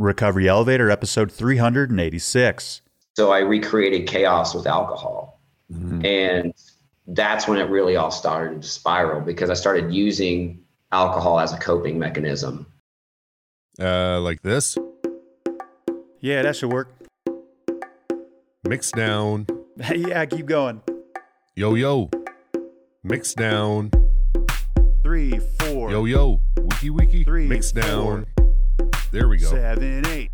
Recovery Elevator, episode 386. So I recreated chaos with alcohol. Mm-hmm. And that's when it really all started to spiral because I started using alcohol as a coping mechanism. Uh, like this? Yeah, that should work. Mix down. yeah, keep going. Yo, yo. Mix down. Three, four. Yo, yo. Wiki, wiki. Three, Mix four. down. There we go. Seven, eight.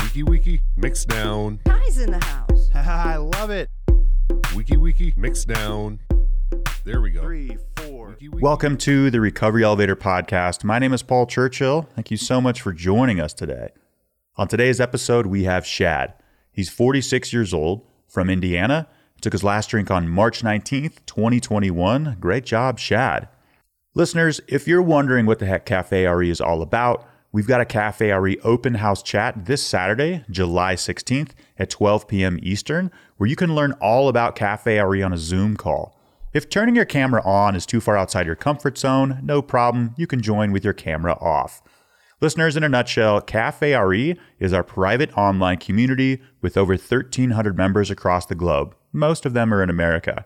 Wiki wiki, mix down. Guys in the house. I love it. Wiki wiki, mix down. There we go. Three, four. Wiki, wiki. Welcome to the Recovery Elevator Podcast. My name is Paul Churchill. Thank you so much for joining us today. On today's episode, we have Shad. He's 46 years old from Indiana. Took his last drink on March 19th, 2021. Great job, Shad. Listeners, if you're wondering what the heck Cafe RE is all about, We've got a Cafe RE open house chat this Saturday, July 16th at 12 p.m. Eastern, where you can learn all about Cafe RE on a Zoom call. If turning your camera on is too far outside your comfort zone, no problem, you can join with your camera off. Listeners, in a nutshell, Cafe RE is our private online community with over 1,300 members across the globe. Most of them are in America.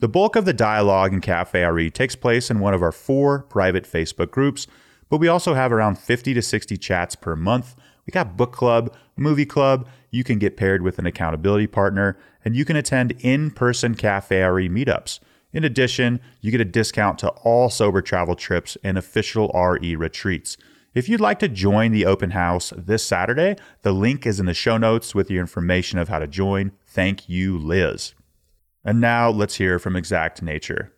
The bulk of the dialogue in Cafe RE takes place in one of our four private Facebook groups but we also have around 50 to 60 chats per month. We got book club, movie club. You can get paired with an accountability partner, and you can attend in person Cafe RE meetups. In addition, you get a discount to all sober travel trips and official RE retreats. If you'd like to join the open house this Saturday, the link is in the show notes with your information of how to join. Thank you, Liz. And now let's hear from Exact Nature.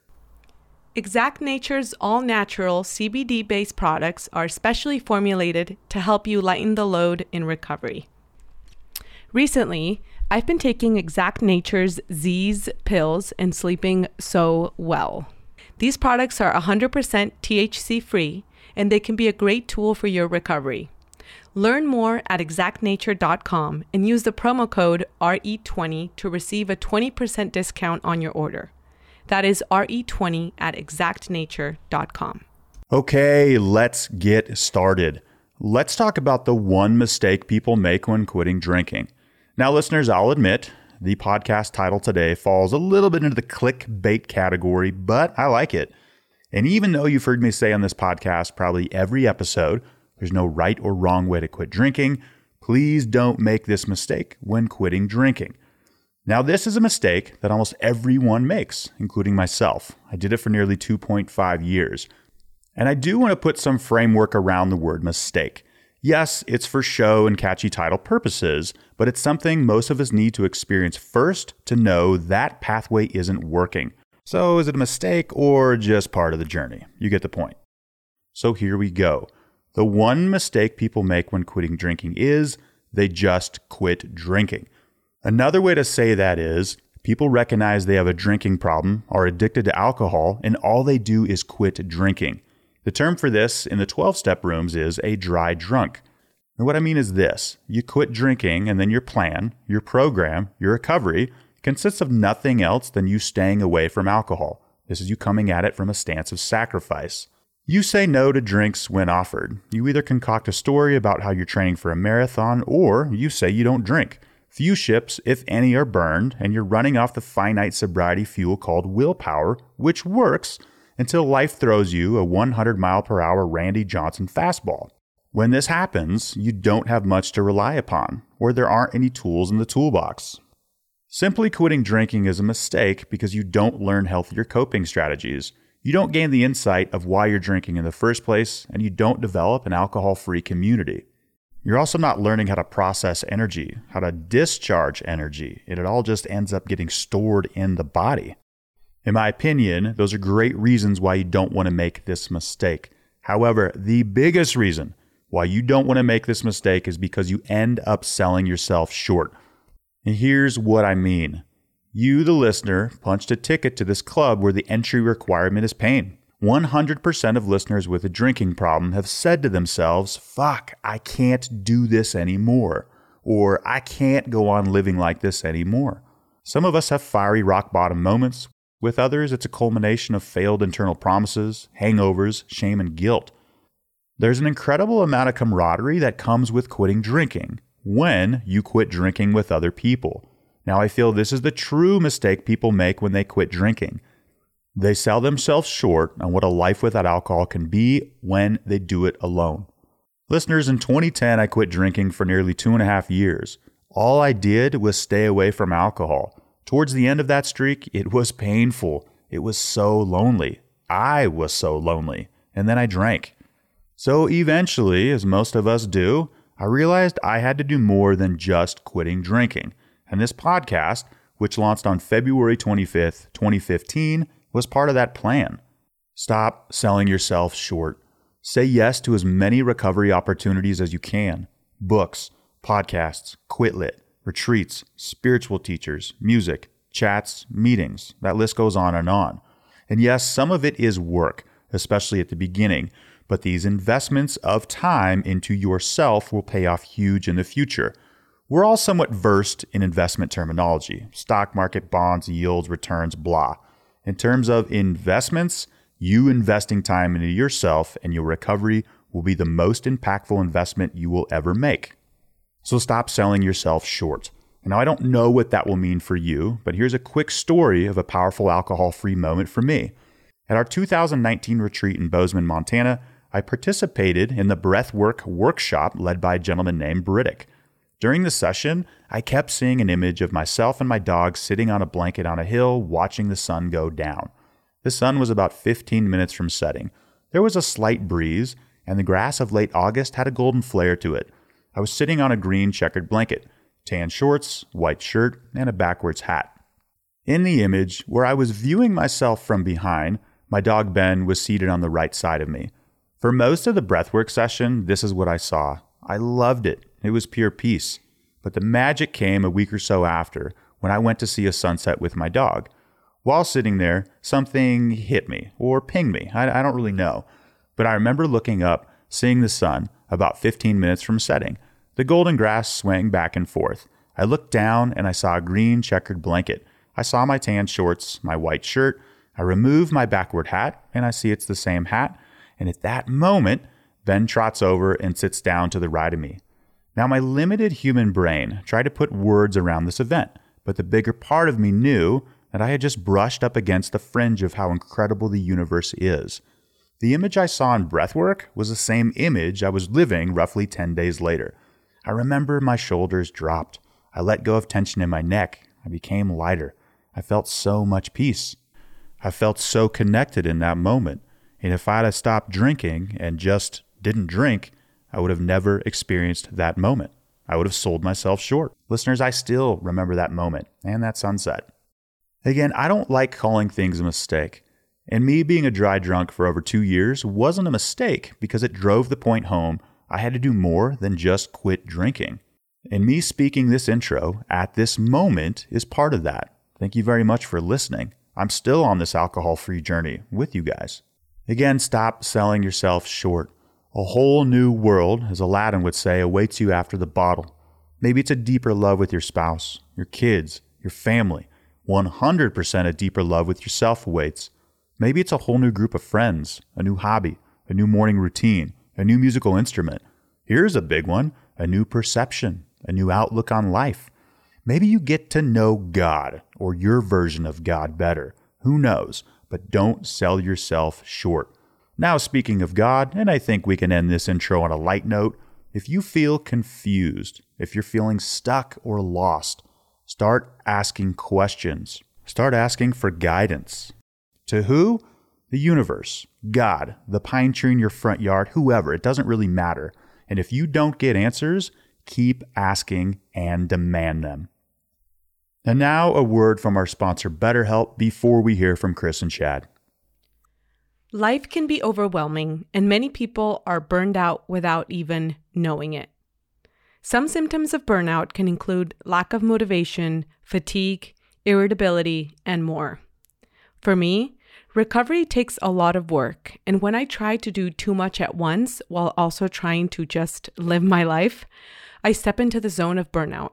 Exact Nature's all natural CBD based products are specially formulated to help you lighten the load in recovery. Recently, I've been taking Exact Nature's Z's pills and sleeping so well. These products are 100% THC free and they can be a great tool for your recovery. Learn more at exactnature.com and use the promo code RE20 to receive a 20% discount on your order. That is RE20 at exactnature.com. Okay, let's get started. Let's talk about the one mistake people make when quitting drinking. Now, listeners, I'll admit the podcast title today falls a little bit into the clickbait category, but I like it. And even though you've heard me say on this podcast probably every episode, there's no right or wrong way to quit drinking, please don't make this mistake when quitting drinking. Now, this is a mistake that almost everyone makes, including myself. I did it for nearly 2.5 years. And I do want to put some framework around the word mistake. Yes, it's for show and catchy title purposes, but it's something most of us need to experience first to know that pathway isn't working. So, is it a mistake or just part of the journey? You get the point. So, here we go. The one mistake people make when quitting drinking is they just quit drinking. Another way to say that is people recognize they have a drinking problem, are addicted to alcohol, and all they do is quit drinking. The term for this in the 12 step rooms is a dry drunk. And what I mean is this you quit drinking, and then your plan, your program, your recovery consists of nothing else than you staying away from alcohol. This is you coming at it from a stance of sacrifice. You say no to drinks when offered. You either concoct a story about how you're training for a marathon, or you say you don't drink. Few ships, if any, are burned, and you're running off the finite sobriety fuel called willpower, which works until life throws you a 100 mile per hour Randy Johnson fastball. When this happens, you don't have much to rely upon, or there aren't any tools in the toolbox. Simply quitting drinking is a mistake because you don't learn healthier coping strategies. You don't gain the insight of why you're drinking in the first place, and you don't develop an alcohol free community. You're also not learning how to process energy, how to discharge energy, it all just ends up getting stored in the body. In my opinion, those are great reasons why you don't want to make this mistake. However, the biggest reason why you don't want to make this mistake is because you end up selling yourself short. And here's what I mean you, the listener, punched a ticket to this club where the entry requirement is pain. 100% of listeners with a drinking problem have said to themselves, fuck, I can't do this anymore, or I can't go on living like this anymore. Some of us have fiery rock bottom moments. With others, it's a culmination of failed internal promises, hangovers, shame, and guilt. There's an incredible amount of camaraderie that comes with quitting drinking when you quit drinking with other people. Now, I feel this is the true mistake people make when they quit drinking. They sell themselves short on what a life without alcohol can be when they do it alone. Listeners, in 2010, I quit drinking for nearly two and a half years. All I did was stay away from alcohol. Towards the end of that streak, it was painful. It was so lonely. I was so lonely. And then I drank. So eventually, as most of us do, I realized I had to do more than just quitting drinking. And this podcast, which launched on February 25th, 2015, was part of that plan. Stop selling yourself short. Say yes to as many recovery opportunities as you can books, podcasts, Quitlit, retreats, spiritual teachers, music, chats, meetings. That list goes on and on. And yes, some of it is work, especially at the beginning, but these investments of time into yourself will pay off huge in the future. We're all somewhat versed in investment terminology stock market, bonds, yields, returns, blah. In terms of investments, you investing time into yourself and your recovery will be the most impactful investment you will ever make. So stop selling yourself short. Now, I don't know what that will mean for you, but here's a quick story of a powerful alcohol free moment for me. At our 2019 retreat in Bozeman, Montana, I participated in the breathwork workshop led by a gentleman named Brittick. During the session, I kept seeing an image of myself and my dog sitting on a blanket on a hill watching the sun go down. The sun was about 15 minutes from setting. There was a slight breeze, and the grass of late August had a golden flare to it. I was sitting on a green checkered blanket, tan shorts, white shirt, and a backwards hat. In the image, where I was viewing myself from behind, my dog Ben was seated on the right side of me. For most of the breathwork session, this is what I saw. I loved it. It was pure peace. But the magic came a week or so after when I went to see a sunset with my dog. While sitting there, something hit me or pinged me. I, I don't really know. But I remember looking up, seeing the sun, about 15 minutes from setting, the golden grass swaying back and forth. I looked down and I saw a green checkered blanket. I saw my tan shorts, my white shirt. I remove my backward hat and I see it's the same hat. And at that moment, Ben trots over and sits down to the right of me. Now, my limited human brain tried to put words around this event, but the bigger part of me knew that I had just brushed up against the fringe of how incredible the universe is. The image I saw in breathwork was the same image I was living roughly 10 days later. I remember my shoulders dropped. I let go of tension in my neck. I became lighter. I felt so much peace. I felt so connected in that moment. And if I'd have stopped drinking and just didn't drink, I would have never experienced that moment. I would have sold myself short. Listeners, I still remember that moment and that sunset. Again, I don't like calling things a mistake. And me being a dry drunk for over two years wasn't a mistake because it drove the point home I had to do more than just quit drinking. And me speaking this intro at this moment is part of that. Thank you very much for listening. I'm still on this alcohol free journey with you guys. Again, stop selling yourself short. A whole new world, as Aladdin would say, awaits you after the bottle. Maybe it's a deeper love with your spouse, your kids, your family. 100% a deeper love with yourself awaits. Maybe it's a whole new group of friends, a new hobby, a new morning routine, a new musical instrument. Here's a big one a new perception, a new outlook on life. Maybe you get to know God or your version of God better. Who knows? But don't sell yourself short. Now, speaking of God, and I think we can end this intro on a light note, if you feel confused, if you're feeling stuck or lost, start asking questions. Start asking for guidance. To who? The universe, God, the pine tree in your front yard, whoever. It doesn't really matter. And if you don't get answers, keep asking and demand them. And now a word from our sponsor, BetterHelp, before we hear from Chris and Shad. Life can be overwhelming, and many people are burned out without even knowing it. Some symptoms of burnout can include lack of motivation, fatigue, irritability, and more. For me, recovery takes a lot of work, and when I try to do too much at once while also trying to just live my life, I step into the zone of burnout.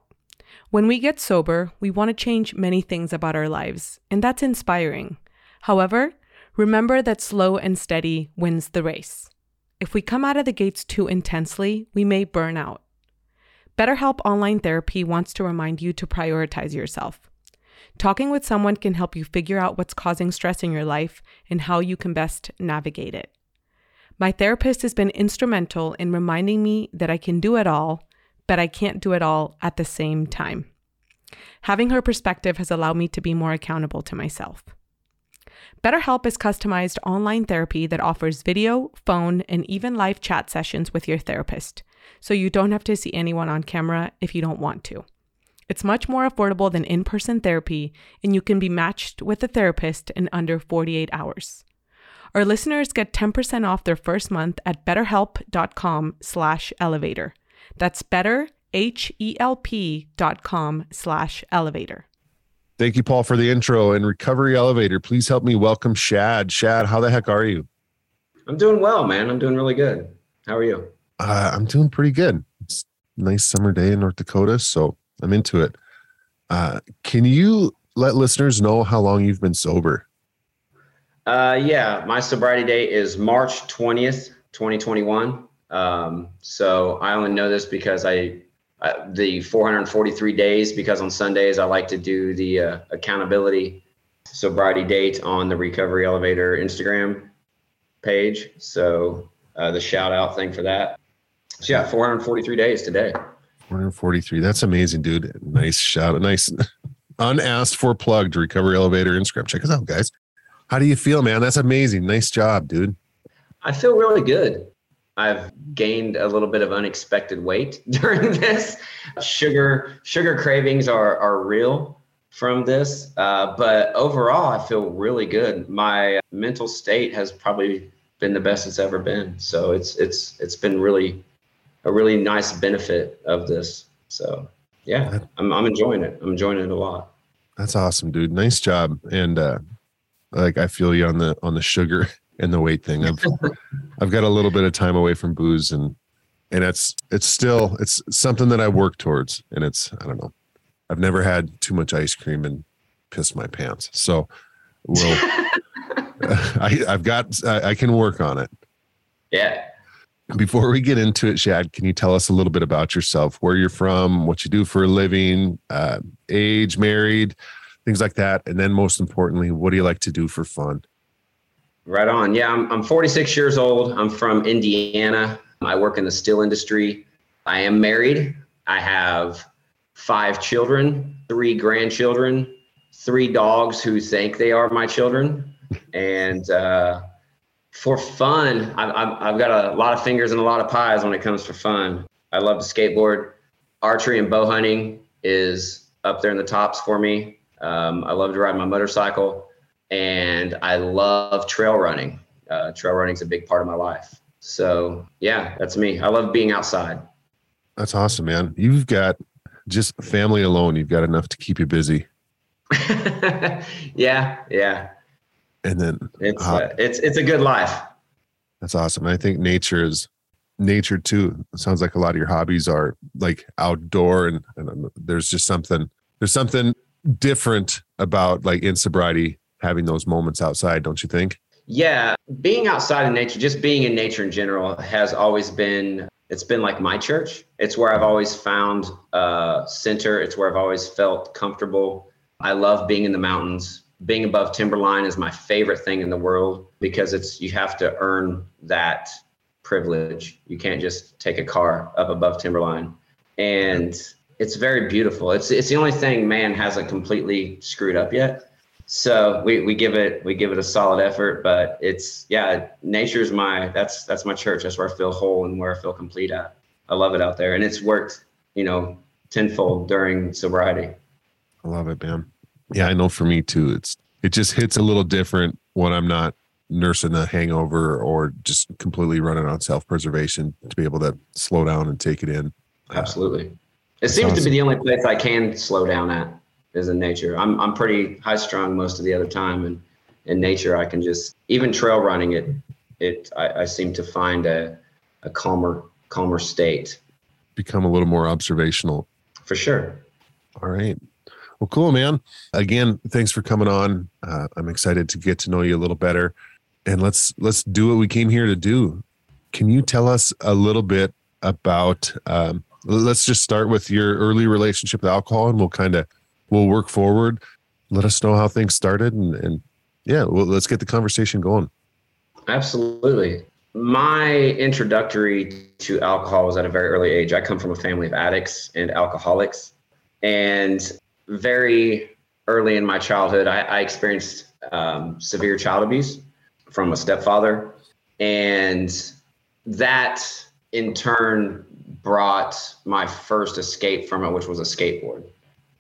When we get sober, we want to change many things about our lives, and that's inspiring. However, remember that slow and steady wins the race. if we come out of the gates too intensely, we may burn out. BetterHelp Online Therapy wants to remind you to prioritize yourself. Talking with someone can help you figure out what's causing stress in your life and how you can best navigate it. My therapist has been instrumental in reminding me that I can do it all, but I can't do it all at the same time. Having her perspective has allowed me to be more accountable to myself. BetterHelp is customized online therapy that offers video, phone, and even live chat sessions with your therapist, so you don't have to see anyone on camera if you don't want to. It's much more affordable than in person therapy, and you can be matched with a therapist in under 48 hours. Our listeners get 10% off their first month at betterhelp.com slash elevator. That's better, H-E-L-P dot com slash elevator. Thank you, Paul, for the intro and recovery elevator. Please help me welcome Shad. Shad, how the heck are you? I'm doing well, man. I'm doing really good. How are you? Uh, I'm doing pretty good. It's a nice summer day in North Dakota, so I'm into it. Uh, can you let listeners know how long you've been sober? Uh, yeah, my sobriety date is March 20th, 2021. Um, so I only know this because I uh, the 443 days because on Sundays I like to do the uh, accountability sobriety date on the Recovery Elevator Instagram page. So uh, the shout out thing for that. So yeah, 443 days today. 443. That's amazing, dude. Nice shout. A nice unasked for plug to Recovery Elevator Instagram. Check us out, guys. How do you feel, man? That's amazing. Nice job, dude. I feel really good. I've gained a little bit of unexpected weight during this. Sugar sugar cravings are are real from this, uh, but overall, I feel really good. My mental state has probably been the best it's ever been. So it's it's it's been really a really nice benefit of this. So yeah, I'm I'm enjoying it. I'm enjoying it a lot. That's awesome, dude. Nice job. And uh like I feel you on the on the sugar and the weight thing. I've I've got a little bit of time away from booze and and it's it's still it's something that I work towards and it's I don't know. I've never had too much ice cream and pissed my pants. So we'll I I've got I, I can work on it. Yeah. Before we get into it, Shad, can you tell us a little bit about yourself, where you're from, what you do for a living, uh, age, married, things like that, and then most importantly, what do you like to do for fun? Right on. Yeah, I'm, I'm 46 years old. I'm from Indiana. I work in the steel industry. I am married. I have five children, three grandchildren, three dogs who think they are my children. And uh, for fun, I've, I've, I've got a lot of fingers and a lot of pies when it comes to fun. I love to skateboard. Archery and bow hunting is up there in the tops for me. Um, I love to ride my motorcycle and I love trail running. Uh, trail running is a big part of my life. So yeah, that's me. I love being outside. That's awesome, man. You've got just family alone. You've got enough to keep you busy. yeah, yeah. And then it's uh, it's it's a good life. That's awesome. I think nature is nature too. It sounds like a lot of your hobbies are like outdoor, and, and there's just something there's something different about like in sobriety having those moments outside, don't you think? Yeah, being outside in nature, just being in nature in general, has always been. It's been like my church. It's where I've always found a center. It's where I've always felt comfortable. I love being in the mountains. Being above timberline is my favorite thing in the world because it's you have to earn that privilege. You can't just take a car up above timberline, and it's very beautiful. It's it's the only thing man hasn't completely screwed up yet so we, we give it we give it a solid effort but it's yeah nature's my that's that's my church. That's where i feel whole and where i feel complete at. I love it out there. And it's worked you know tenfold during sobriety. I love it man. Yeah i know for me too it's it just hits a little different when i'm not nursing a hangover or just completely running on self-preservation to be able to slow down and take it in. Absolutely. It seems awesome. to be the only place i can slow down at is in nature. I'm I'm pretty high strung most of the other time, and in nature I can just even trail running it it I, I seem to find a a calmer calmer state. Become a little more observational. For sure. All right. Well, cool, man. Again, thanks for coming on. Uh, I'm excited to get to know you a little better, and let's let's do what we came here to do. can you tell us a little bit about? Um, let's just start with your early relationship with alcohol, and we'll kind of we'll work forward. Let us know how things started, and, and yeah, well, let's get the conversation going. Absolutely. My introductory to alcohol was at a very early age. I come from a family of addicts and alcoholics. And very early in my childhood, I, I experienced um, severe child abuse from a stepfather. And that in turn brought my first escape from it, which was a skateboard.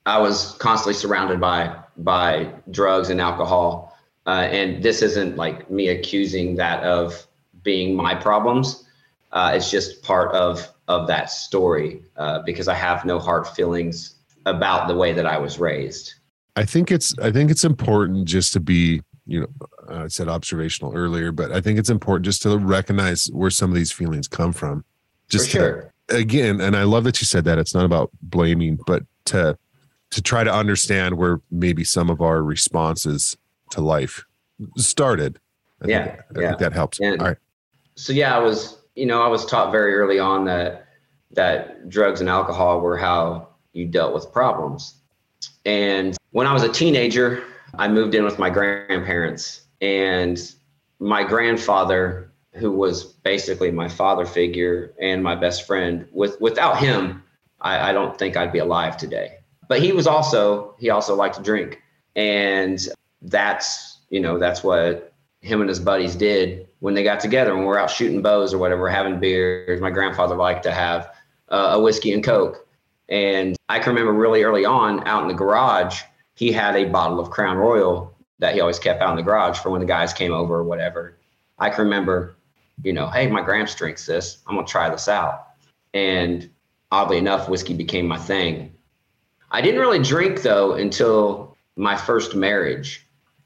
I was constantly surrounded by by drugs and alcohol, uh, and this isn't like me accusing that of being my problems. Uh, it's just part of of that story uh, because I have no hard feelings about the way that I was raised. I think it's I think it's important just to be you know I said observational earlier, but I think it's important just to recognize where some of these feelings come from. Just For sure. To, again, and I love that you said that. It's not about blaming, but to to try to understand where maybe some of our responses to life started. I yeah, think, I yeah. think that helps. And All right. So yeah, I was, you know, I was taught very early on that that drugs and alcohol were how you dealt with problems. And when I was a teenager, I moved in with my grandparents and my grandfather who was basically my father figure and my best friend with without him I, I don't think i'd be alive today but he was also he also liked to drink. And that's you know that's what him and his buddies did when they got together when we're out shooting bows or whatever having beers. My grandfather liked to have uh, a whiskey and coke. And i can remember really early on out in the garage he had a bottle of crown royal that he always kept out in the garage for when the guys came over or whatever. I can remember you know hey my gramps drinks this. I'm to try this out. And oddly enough whiskey became my thing I didn't really drink though until my first marriage.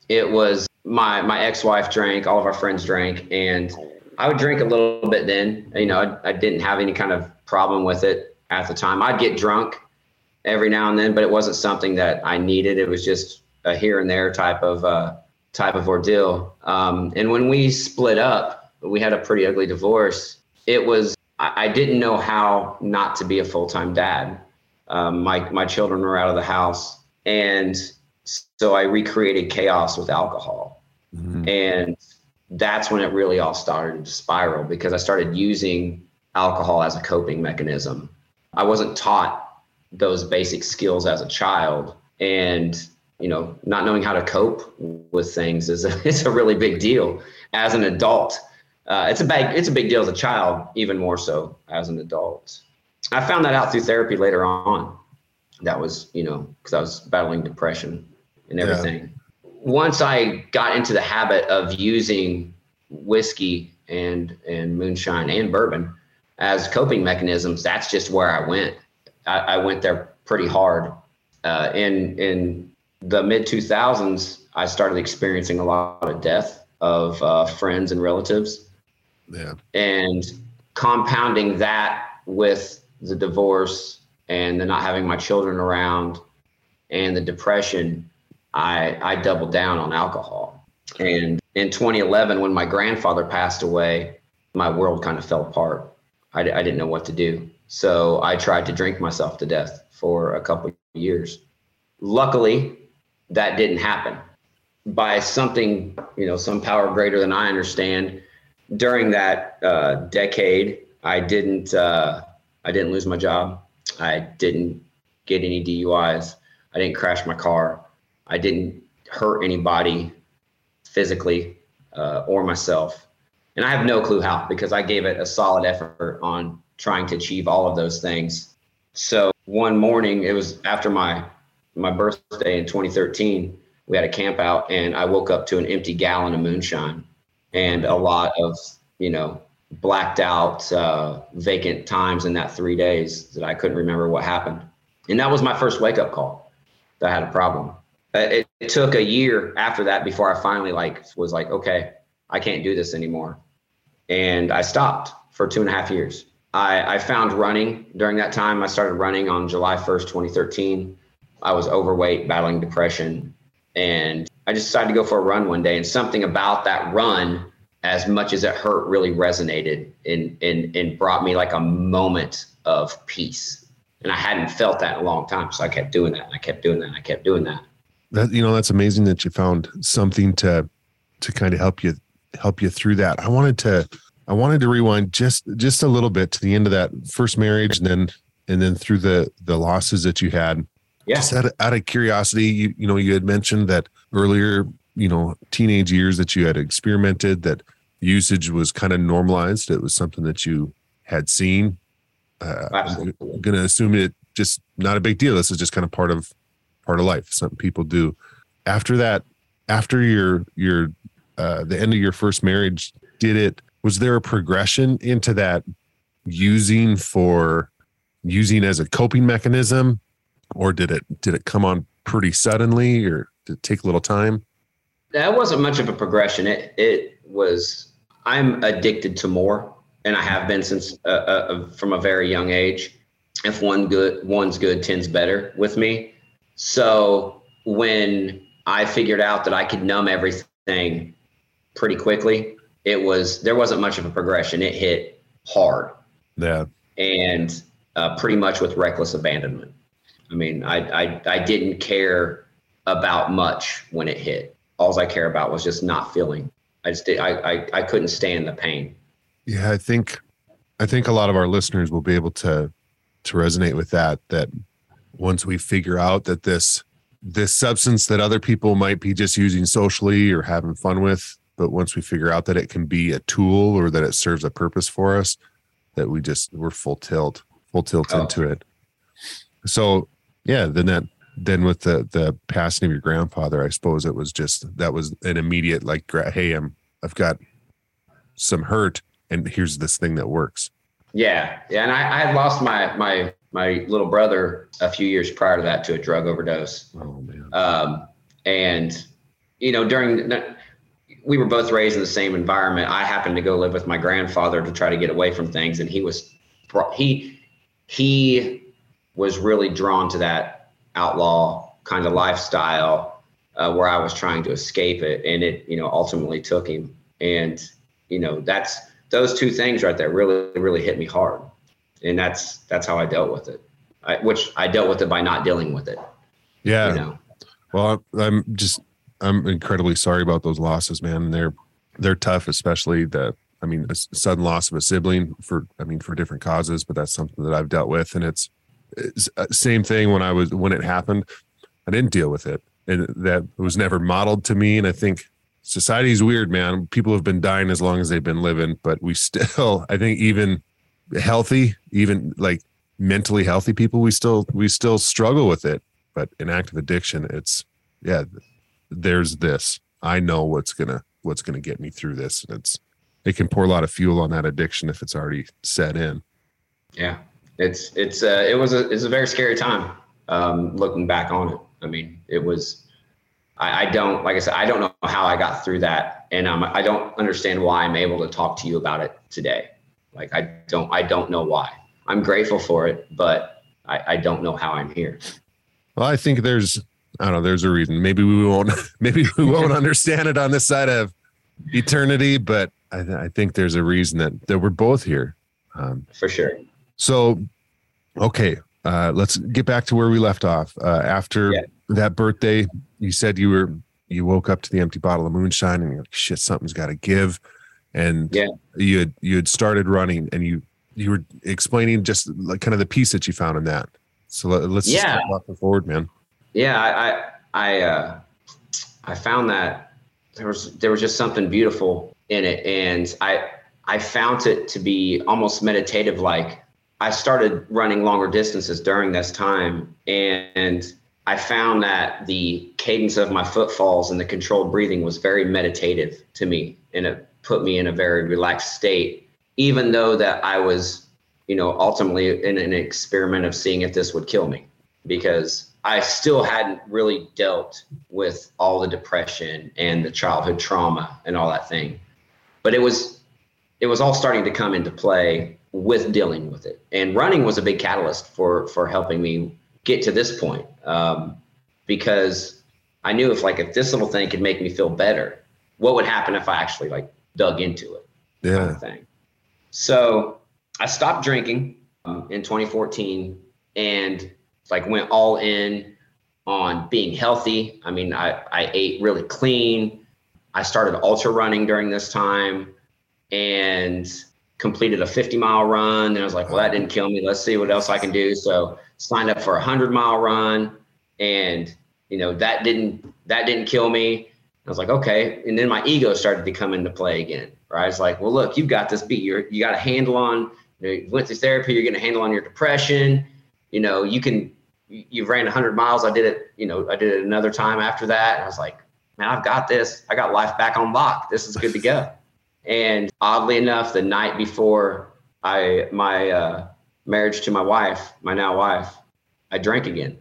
It was my my ex-wife drank, all of our friends drank, and I would drink a little bit then. You know, I, I didn't have any kind of problem with it at the time. I'd get drunk every now and then, but it wasn't something that I needed. It was just a here and there type of uh, type of ordeal. Um, and when we split up, we had a pretty ugly divorce. It was I, I didn't know how not to be a full time dad um, my my children were out of the house, and so I recreated chaos with alcohol, mm-hmm. and that's when it really all started to spiral because I started using alcohol as a coping mechanism. I wasn't taught those basic skills as a child, and you know, not knowing how to cope with things is a, it's a really big deal as an adult. Uh, it's a big it's a big deal as a child, even more so as an adult. I found that out through therapy later on. That was, you know, because I was battling depression and everything. Yeah. Once I got into the habit of using whiskey and and moonshine and bourbon as coping mechanisms, that's just where I went. I, I went there pretty hard. Uh, in in the mid 2000s, I started experiencing a lot of death of uh, friends and relatives. Yeah. And compounding that with the divorce and the not having my children around and the depression, I I doubled down on alcohol. And in 2011, when my grandfather passed away, my world kind of fell apart. I, I didn't know what to do. So I tried to drink myself to death for a couple years. Luckily, that didn't happen. By something, you know, some power greater than I understand, during that uh, decade, I didn't uh, I didn't lose my job. I didn't get any DUIs. I didn't crash my car. I didn't hurt anybody physically uh, or myself. And I have no clue how because I gave it a solid effort on trying to achieve all of those things. So one morning, it was after my my birthday in 2013. We had a camp out, and I woke up to an empty gallon of moonshine and a lot of you know blacked out, uh, vacant times in that three days that I couldn't remember what happened. And that was my first wake up call that I had a problem. Uh, it, it took a year after that before I finally like was like, okay, I can't do this anymore. And I stopped for two and a half years. I, I found running during that time. I started running on July 1st, 2013. I was overweight, battling depression. And I just decided to go for a run one day. And something about that run as much as it hurt, really resonated and and and brought me like a moment of peace. And I hadn't felt that in a long time, so I kept doing that, and I kept doing that, and I kept doing that. That you know, that's amazing that you found something to to kind of help you help you through that. I wanted to I wanted to rewind just just a little bit to the end of that first marriage, and then and then through the the losses that you had. Yeah. Just out of, out of curiosity, you you know, you had mentioned that earlier, you know, teenage years that you had experimented that usage was kind of normalized. It was something that you had seen. Uh, I'm going to assume it just not a big deal. This is just kind of part of part of life. Something people do. After that, after your your uh, the end of your first marriage, did it? Was there a progression into that using for using as a coping mechanism, or did it did it come on pretty suddenly, or did it take a little time? That wasn't much of a progression. It it was. I'm addicted to more, and I have been since uh, uh, from a very young age. If one good, one's good, ten's better with me. So when I figured out that I could numb everything pretty quickly, it was there wasn't much of a progression. It hit hard. Yeah. And uh, pretty much with reckless abandonment. I mean, I, I I didn't care about much when it hit. All I care about was just not feeling. I just did, I, I I couldn't stand the pain. Yeah, I think I think a lot of our listeners will be able to to resonate with that. That once we figure out that this this substance that other people might be just using socially or having fun with, but once we figure out that it can be a tool or that it serves a purpose for us, that we just we're full tilt, full tilt Oh. into it. So yeah, then that then with the the passing of your grandfather, I suppose it was just that was an immediate like, hey, I'm I've got some hurt, and here's this thing that works. Yeah, yeah, and I, I had lost my my my little brother a few years prior to that to a drug overdose. Oh man, um, and you know during we were both raised in the same environment. I happened to go live with my grandfather to try to get away from things. And he was he he was really drawn to that outlaw kind of lifestyle uh, where i was trying to escape it and it you know ultimately took him. And you know that's those two things right there really really hit me hard. And that's that's how i dealt with it. I, which i dealt with it by not dealing with it. Yeah. you know? Well, I'm, just I'm incredibly sorry about those losses, man. They're they're tough, especially the I mean, a sudden loss of a sibling for I mean for different causes, but that's something that I've dealt with, and it's, Uh, same thing when I was when it happened. I didn't deal with it, and that was never modeled to me. And I think society's weird, man. People have been dying as long as they've been living, but we still, I think, even healthy, even like mentally healthy people, we still we still struggle with it. But in active addiction, it's yeah, there's this. I know what's gonna what's gonna get me through this, and it's it can pour a lot of fuel on that addiction if it's already set in. Yeah, it's it's uh, it was a it's a very scary time. Um, looking back on it, I mean, it was. I, I don't like I said, I don't know how I got through that, and um, I don't understand why I'm able to talk to you about it today. Like I don't I don't know why. I'm grateful for it, but I, I don't know how I'm here. Well, I think there's I don't know, there's a reason. Maybe we won't maybe we won't understand it on this side of eternity, but I, th- I think there's a reason that that we're both here. Um, For sure. So, okay, uh, let's get back to where we left off. Uh, after Yeah. that birthday, you said you were you woke up to the empty bottle of moonshine, and you're like, "Shit, something's got to give." And Yeah. you had you had started running, and you you were explaining just like kind of the peace that you found in that. So let, let's just Yeah. walking forward, man. yeah i i i, uh, I found that there was there was just something beautiful in it and i i found it to be almost meditative like i started running longer distances during this time and i found that the cadence of my footfalls and the controlled breathing was very meditative to me and it put me in a very relaxed state even though that i was you know ultimately in an experiment of seeing if this would kill me because I still hadn't really dealt with all the depression and the childhood trauma and all that thing. But it was it was all starting to come into play with dealing with it. And running was a big catalyst for for helping me get to this point. Um, because I knew if like if this little thing could make me feel better, what would happen if I actually like dug into it. Yeah. Kind of thing. So I stopped drinking um, in 2014 and like went all in on being healthy. I mean, I, I ate really clean. I started ultra running during this time and completed a 50 mile run. And I was like, well, that didn't kill me. Let's see what else I can do. So signed up for a hundred mile run and you know, that didn't, that didn't kill me. I was like, okay. And then my ego started to come into play again. Right. It's like, well, look, you've got this beat. You're, you got a handle on, you, know, went through therapy. You're going to handle on your depression. You know, you can, you've ran 100 miles. I did it, you know, I did it another time after that. And I was like, man, I've got this. I got life back on lock. This is good to go. And oddly enough, the night before I my uh, marriage to my wife, my now wife, I drank again,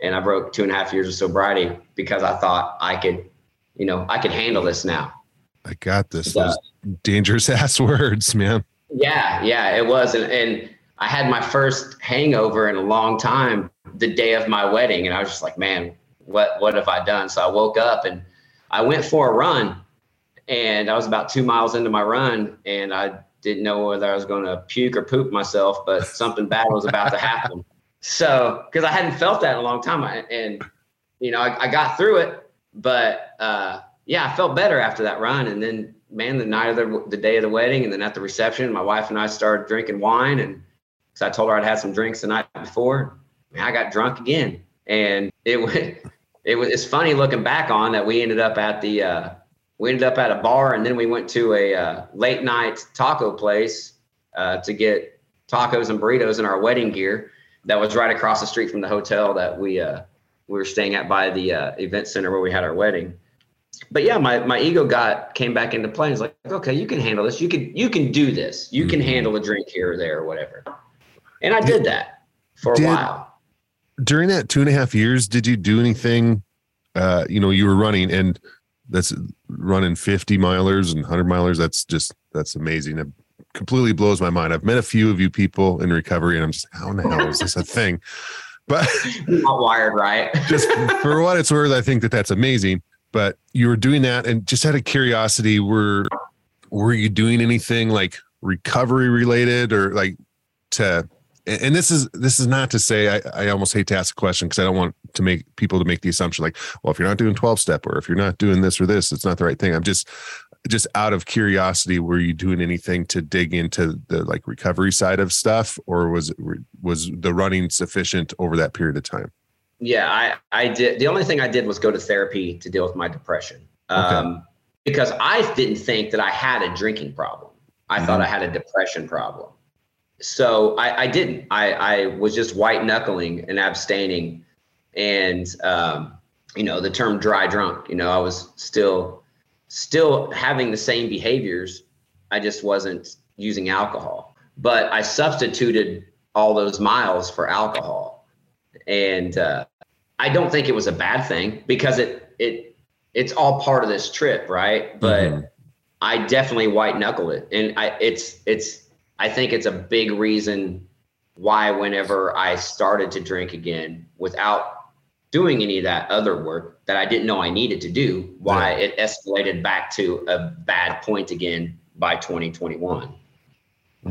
and I broke two and a half years of sobriety because I thought I could, you know, I could handle this now. I got this. Those dangerous ass words, man. Yeah, yeah, it was, and and I had my first hangover in a long time the day of my wedding, and I was just like, man, what what have I done? So I woke up and I went for a run and I was about two miles into my run, and I didn't know whether I was going to puke or poop myself, but something bad was about to happen. So, because I hadn't felt that in a long time, and you know, I, I got through it, but uh, yeah, I felt better after that run. And then, man, the night of the the day of the wedding, and then at the reception, my wife and I started drinking wine, and because I told her I'd had some drinks the night before, man, I got drunk again, and it went. It was. It's funny looking back on that we ended up at the. Uh, we ended up at a bar and then we went to a uh, late night taco place uh, to get tacos and burritos in our wedding gear that was right across the street from the hotel that we uh, we were staying at by the uh, event center where we had our wedding. But yeah my, my ego got came back into play. It's like okay you can handle this. You can you can do this. You can mm-hmm. handle a drink here or there or whatever. And i did, did that for a did, while. during that two and a half years did you do anything uh, you know you were running and that's running 50 milers and 100 milers that's just that's amazing. It completely blows my mind. I've met a few of you people in recovery and i'm just how in the hell is this a thing? But not wired right? Just for what it's worth i think that that's amazing. But you were doing that and just out of curiosity were were you doing anything like recovery related or like to and this is this is not to say I, I almost hate to ask a question because I don't want to make people to make the assumption like, well, if you're not doing 12 step or if you're not doing this or this, it's not the right thing. I'm just just out of curiosity, were you doing anything to dig into the like recovery side of stuff, or was it was the running sufficient over that period of time? Yeah, I I did. The only thing I did was go to therapy to deal with my depression. Okay. Um, because I didn't think that I had a drinking problem. I mm-hmm. thought I had a depression problem so I, I didn't. I, I was just white knuckling and abstaining, and um, you know the term dry drunk. You know, I was still still having the same behaviors. I just wasn't using alcohol, but I substituted all those miles for alcohol, and uh, I don't think it was a bad thing because it it it's all part of this trip, right? But mm-hmm. I definitely white knuckle it, and I it's it's I think it's a big reason why whenever I started to drink again without doing any of that other work that I didn't know I needed to do, why yeah. it escalated back to a bad point again by 2021.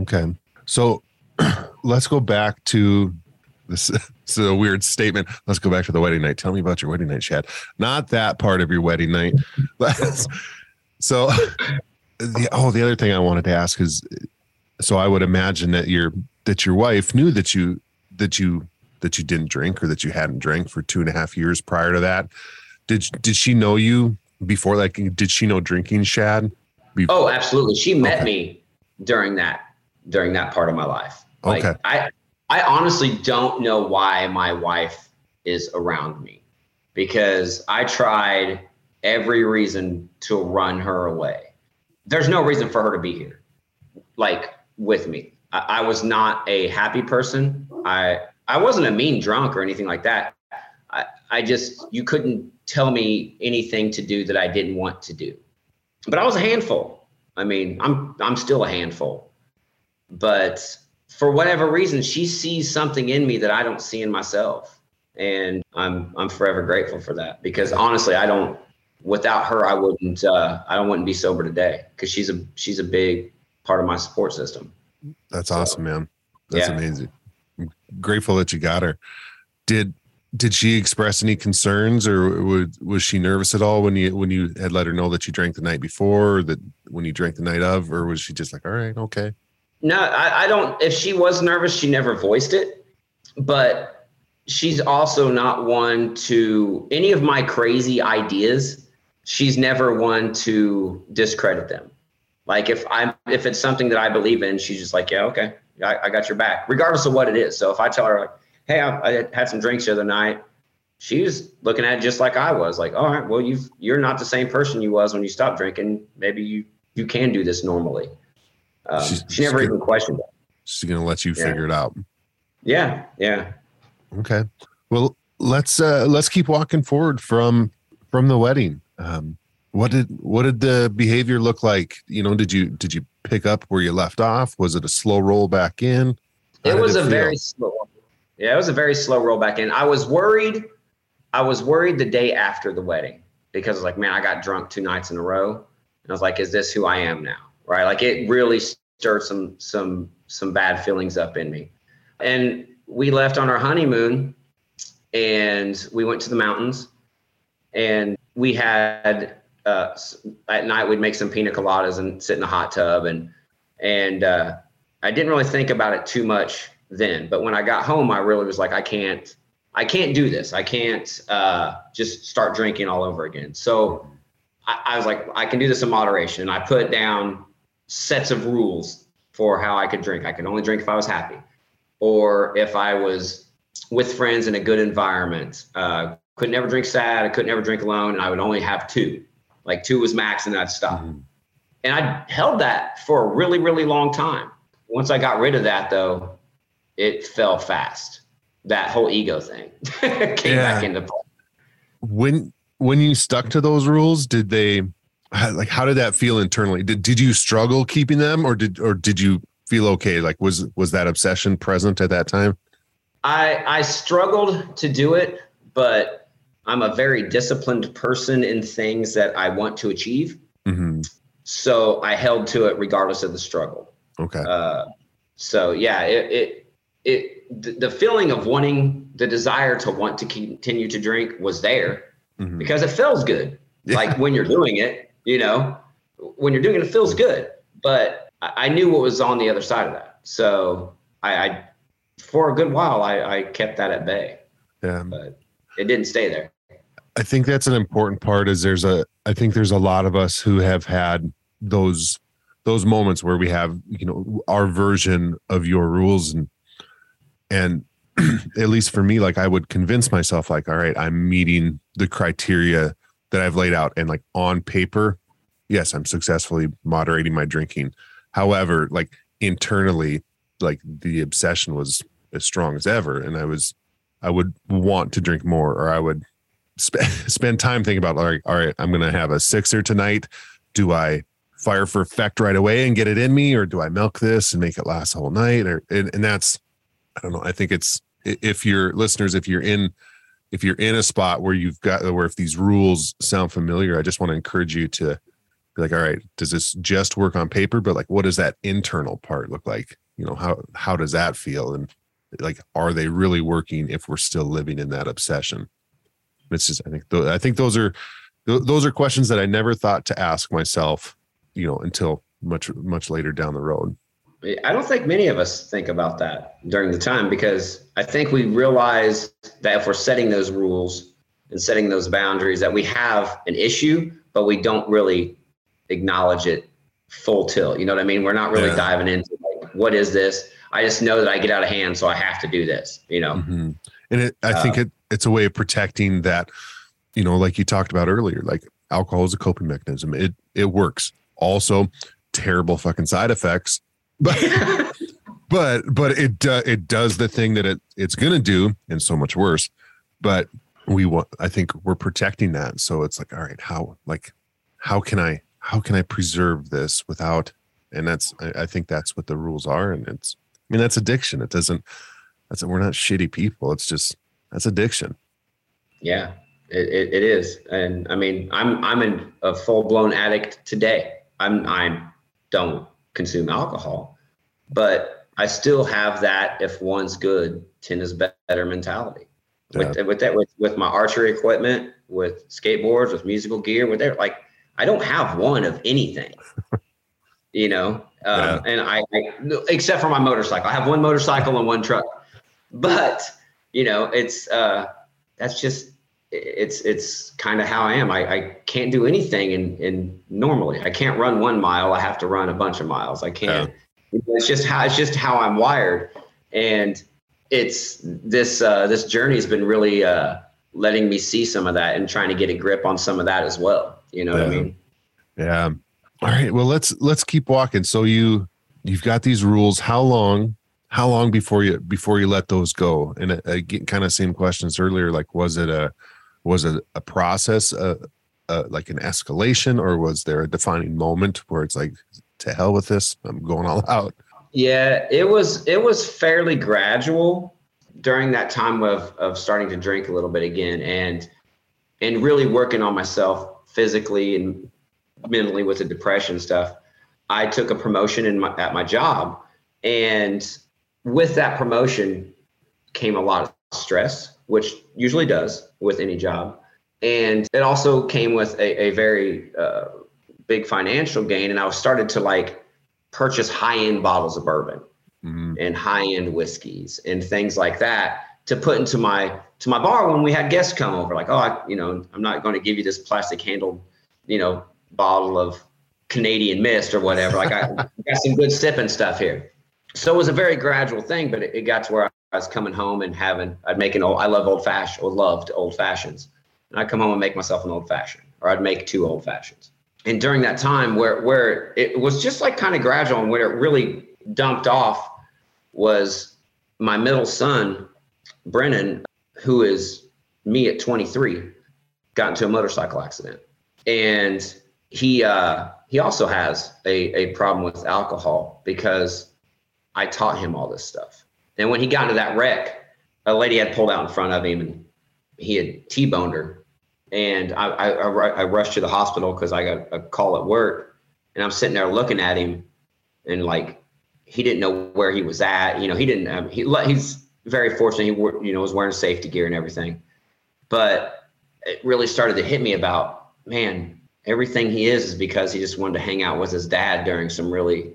Okay. So let's go back to this, this is a weird statement. Let's go back to the wedding night. Tell me about your wedding night, Shad. Not that part of your wedding night. so the oh, the other thing I wanted to ask is so I would imagine that your that your wife knew that you that you that you didn't drink or that you hadn't drank for two and a half years prior to that. Did did she know you before? Like, did she know drinking, Shad? Before? Oh, absolutely. She met okay. me during that during that part of my life. Like, okay. I I honestly don't know why my wife is around me because I tried every reason to run her away. There's no reason for her to be here. Like with me. I, I was not a happy person. I I wasn't a mean drunk or anything like that. I, I just you couldn't tell me anything to do that I didn't want to do. But I was a handful. I mean, I'm I'm still a handful. But for whatever reason, she sees something in me that I don't see in myself. And I'm I'm forever grateful for that because honestly, I don't without her, I wouldn't. Uh, I wouldn't be sober today because she's a she's a big part of my support system. That's So, awesome, man. That's yeah. amazing. Grateful that you got her. Did did she express any concerns or was, was she nervous at all when you when you had let her know that you drank the night before or that when you drank the night of or was she just like all right okay No, I, I don't. If she was nervous, she never voiced it. But she's also not one to any of my crazy ideas. She's never one to discredit them. Like if I'm if it's something that I believe in, she's just like, yeah, okay, I, I got your back, regardless of what it is. So if I tell her like, hey, I, I had some drinks the other night, she's looking at it just like I was, like, all right, well, you've you're not the same person you was when you stopped drinking. Maybe you you can do this normally. Um, She's- she never even questioned it. she's gonna let you Yeah. figure it out Yeah, yeah. okay well let's uh let's keep walking forward from from the wedding um what did what did the behavior look like you know did you did you pick up where you left off was it a slow roll back in How It was a feel? very slow. Yeah, it was a very slow roll back in. I was worried. I was worried the day after the wedding because I was like, man, I got drunk two nights in a row, and I was like, is this who I am now? Right? Like, it really stirred some some some bad feelings up in me. And we left on our honeymoon, and we went to the mountains, and we had uh, at night we'd make some pina coladas and sit in the hot tub and and uh, I didn't really think about it too much then, but when I got home, I really was like, I can't, I can't do this. I can't uh, just start drinking all over again. So I, I was like, I can do this in moderation. And I put down sets of rules for how I could drink. I could only drink if I was happy, or if I was with friends in a good environment. Uh, could never drink sad. I could never drink alone, and I would only have two. Like two was max, and I'd stop. Mhm. And I held that for a really, really long time. Once I got rid of that, though, it fell fast. That whole ego thing came Yeah. back into play. when when you stuck to those rules did they like how did that feel internally did, did you struggle keeping them or did or did you feel okay like was was that obsession present at that time I I struggled to do it, but I'm a very disciplined person in things that I want to achieve. hmm So I held to it regardless of the struggle. okay Uh, so yeah, it, it, it, the, the feeling of wanting the desire to want to continue to drink was there Mhm. because it feels good. Yeah. Like when you're doing it, you know, when you're doing it, it feels good. But I, I knew what was on the other side of that. So I, I for a good while, I, I kept that at bay, yeah but it didn't stay there. I think that's an important part is there's a i think there's a lot of us who have had those those moments where we have you know our version of your rules and and at least for me like i would convince myself like all right i'm meeting the criteria that i've laid out and like on paper yes i'm successfully moderating my drinking. However like internally like the obsession was as strong as ever and i was i would want to drink more or i would sp- spend time thinking about all right all right i'm gonna have a sixer tonight. Do i fire for effect right away and get it in me or do i milk this and make it last the whole night or and, and that's i don't know i think it's if your listeners if you're in if you're in a spot where you've got where if these rules sound familiar i just want to encourage you to be like all right does this just work on paper? But like what does that internal part look like? You know how how does that feel? And like are they really working if we're still living in that obsession it's just i think th- i think those are th- those are questions that i never thought to ask myself you know until much much later down the road I don't think many of us think about that during the time because I think we realize that if we're setting those rules and setting those boundaries, that we have an issue, but we don't really acknowledge it full tilt. You know what I mean? We're not really Yeah. diving into like, what is this? I just know that I get out of hand, so I have to do this. You know? Mhm. And it i think it it's a way of protecting that you know like you talked about earlier like alcohol is a coping mechanism. It it works. Also terrible fucking side effects. But but but it uh, it does the thing that it it's gonna do and so much worse. But we want i think we're protecting that. So it's like all right how like how can i how can i preserve this without and that's i, I think that's what the rules are and it's i mean that's addiction. It doesn't that's we're not shitty people it's just that's addiction Yeah. It, it, it is, and I mean, I'm I'm in a full blown addict today. I'm I don't consume alcohol, but I still have that. If one's good, ten is better mentality. Yeah. With with that with with my archery equipment, with skateboards, with musical gear, with there like I don't have one of anything. you know, um, and I, I except for my motorcycle, I have one motorcycle and one truck, but you know, it's uh, that's just it's it's kind of how I am. I, I can't do anything in in normally. I can't run one mile. I have to run a bunch of miles. I can't. It's just how it's just how I'm wired, and it's this uh, this journey has been really uh, letting me see some of that and trying to get a grip on some of that as well. You know what I mean? Yeah. All right. Well, let's let's keep walking. So you you've got these rules. How long? How long before you before you let those go? And uh, again, kind of same questions earlier. Like, was it a was it a process, uh, uh, like an escalation, or was there a defining moment where it's like, to hell with this, I'm going all out? Yeah, it was it was fairly gradual during that time of of starting to drink a little bit again and and really working on myself physically and mentally with the depression stuff. I took a promotion in my at my job and with that promotion came a lot of stress, which usually does with any job. And it also came with a, a very uh, big financial gain. And I started to like purchase high end bottles of bourbon Mhm. and high end whiskeys and things like that to put into my to my bar when we had guests come over. Like, oh, I, you know, I'm not going to give you this plastic handled, you know, bottle of Canadian mist or whatever. Like, I got some good sipping stuff here. So it was a very gradual thing, but it, it got to where I was coming home and having I'd make an old. I love old fashioned or loved old fashions, and I'd come home and make myself an old fashioned, or I'd make two old fashions. And during that time, where where it was just like kind of gradual, and where it really dumped off was my middle son, Brennan, who is me at 23, got into a motorcycle accident. And he uh, he also has a, a problem with alcohol because I taught him all this stuff. And when he got into that wreck, a lady had pulled out in front of him and he had T-boned her. And I, I, I rushed to the hospital because I got a call at work. And I'm sitting there looking at him and like he didn't know where he was at. You know, he didn't. Um, he he's very fortunate. He wore, you know was wearing safety gear and everything, but it really started to hit me about man. Everything he is is because he just wanted to hang out with his dad during some really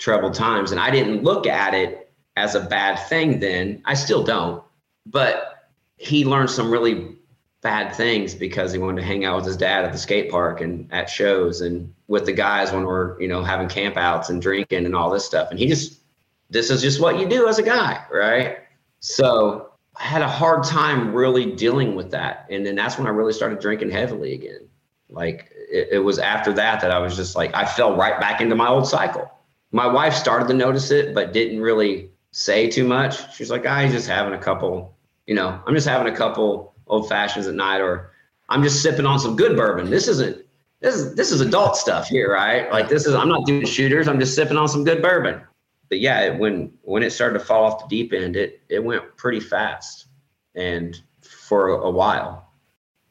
troubled times, and I didn't look at it as a bad thing then. I still don't, but he learned some really bad things because he wanted to hang out with his dad at the skate park and at shows and with the guys when we're you know having campouts and drinking and all this stuff. And he just this is just what you do as a guy right? So i had a hard time really dealing with that. And then that's when i really started drinking heavily again. Like it, it was after that that i was just like i fell right back into my old cycle my wife started to notice it but didn't really say too much. She's like I'm just having a couple you know i'm just having a couple old fashions at night or i'm just sipping on some good bourbon. This isn't this is this is adult stuff here right? Like this is i'm not doing shooters i'm just sipping on some good bourbon. But yeah it, when when it started to fall off the deep end it it went pretty fast and for a, a while.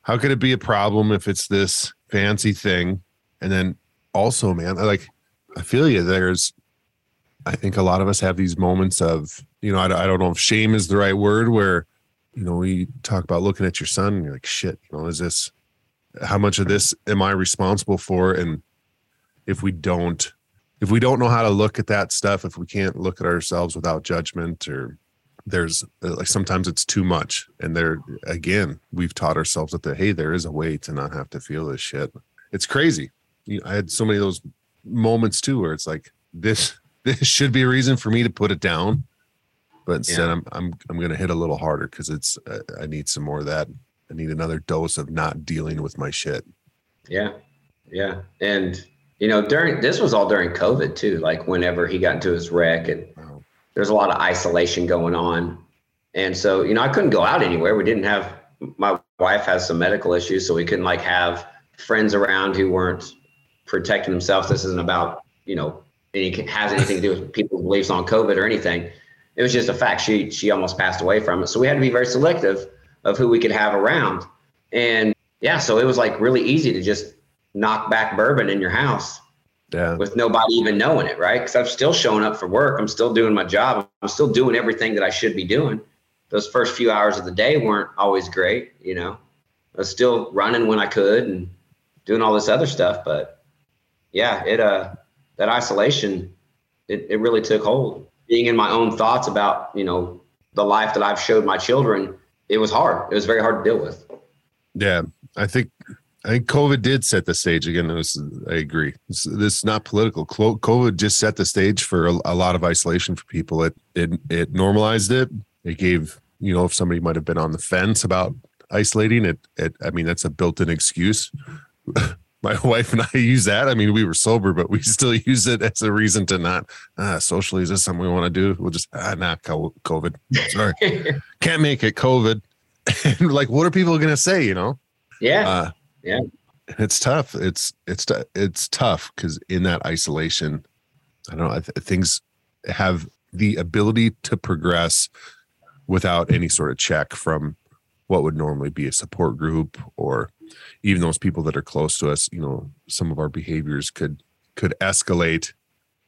How could it be a problem if it's this fancy thing? And then also, man, like, I feel you. There's, I think a lot of us have these moments of, you know, I, I don't know if shame is the right word where, you know, we talk about looking at your son and you're like, shit, you know, is this, how much of this am I responsible for? And if we don't, if we don't know how to look at that stuff, if we can't look at ourselves without judgment or there's like sometimes it's too much and there again we've taught ourselves that the, hey there is a way to not have to feel this shit it's crazy You- i had so many of those moments too where it's like this this should be a reason for me to put it down but instead Yeah. i'm i'm i'm gonna hit a little harder because it's uh, i need some more of that i need another dose of not dealing with my shit yeah yeah and you know during this was all during covid too like whenever he got into his wreck and Wow. there's a lot of isolation going on. And so, you know, I couldn't go out anywhere. We didn't have my wife has some medical issues, so we couldn't like have friends around who weren't protecting themselves. This isn't about, you know, any has anything to do with people's beliefs on COVID or anything. It was just a fact. She she almost passed away from it. So we had to be very selective of who we could have around. And yeah, so it was like really easy to just knock back bourbon in your house Yeah. with nobody even knowing it, right? Because I'm still showing up for work. I'm still doing my job. I'm still doing everything that I should be doing. Those first few hours of the day weren't always great, you know. I was still running when I could and doing all this other stuff, but yeah, it uh that isolation it, it really took hold. Being in my own thoughts about, you know, the life that I've showed my children, it was hard. It was very hard to deal with. Yeah. I think I think COVID did set the stage again. Was, I agree. This, this is not political. COVID just set the stage for a, a lot of isolation for people. It it it normalized it. It gave you know if somebody might have been on the fence about isolating it. It I mean that's a built-in excuse. My wife and I use that. I mean, we were sober, but we still use it as a reason to not ah, socially. Is this something we want to do? We'll just ah, nah, co- COVID. Sorry, can't make it. COVID. And like, what are people going to say? You know? yeah. Uh, Yeah. it's tough. It's it's it's tough because in that isolation, I don't know. I th- things have the ability to progress without any sort of check from what would normally be a support group or even those people that are close to us. You know, some of our behaviors could could escalate,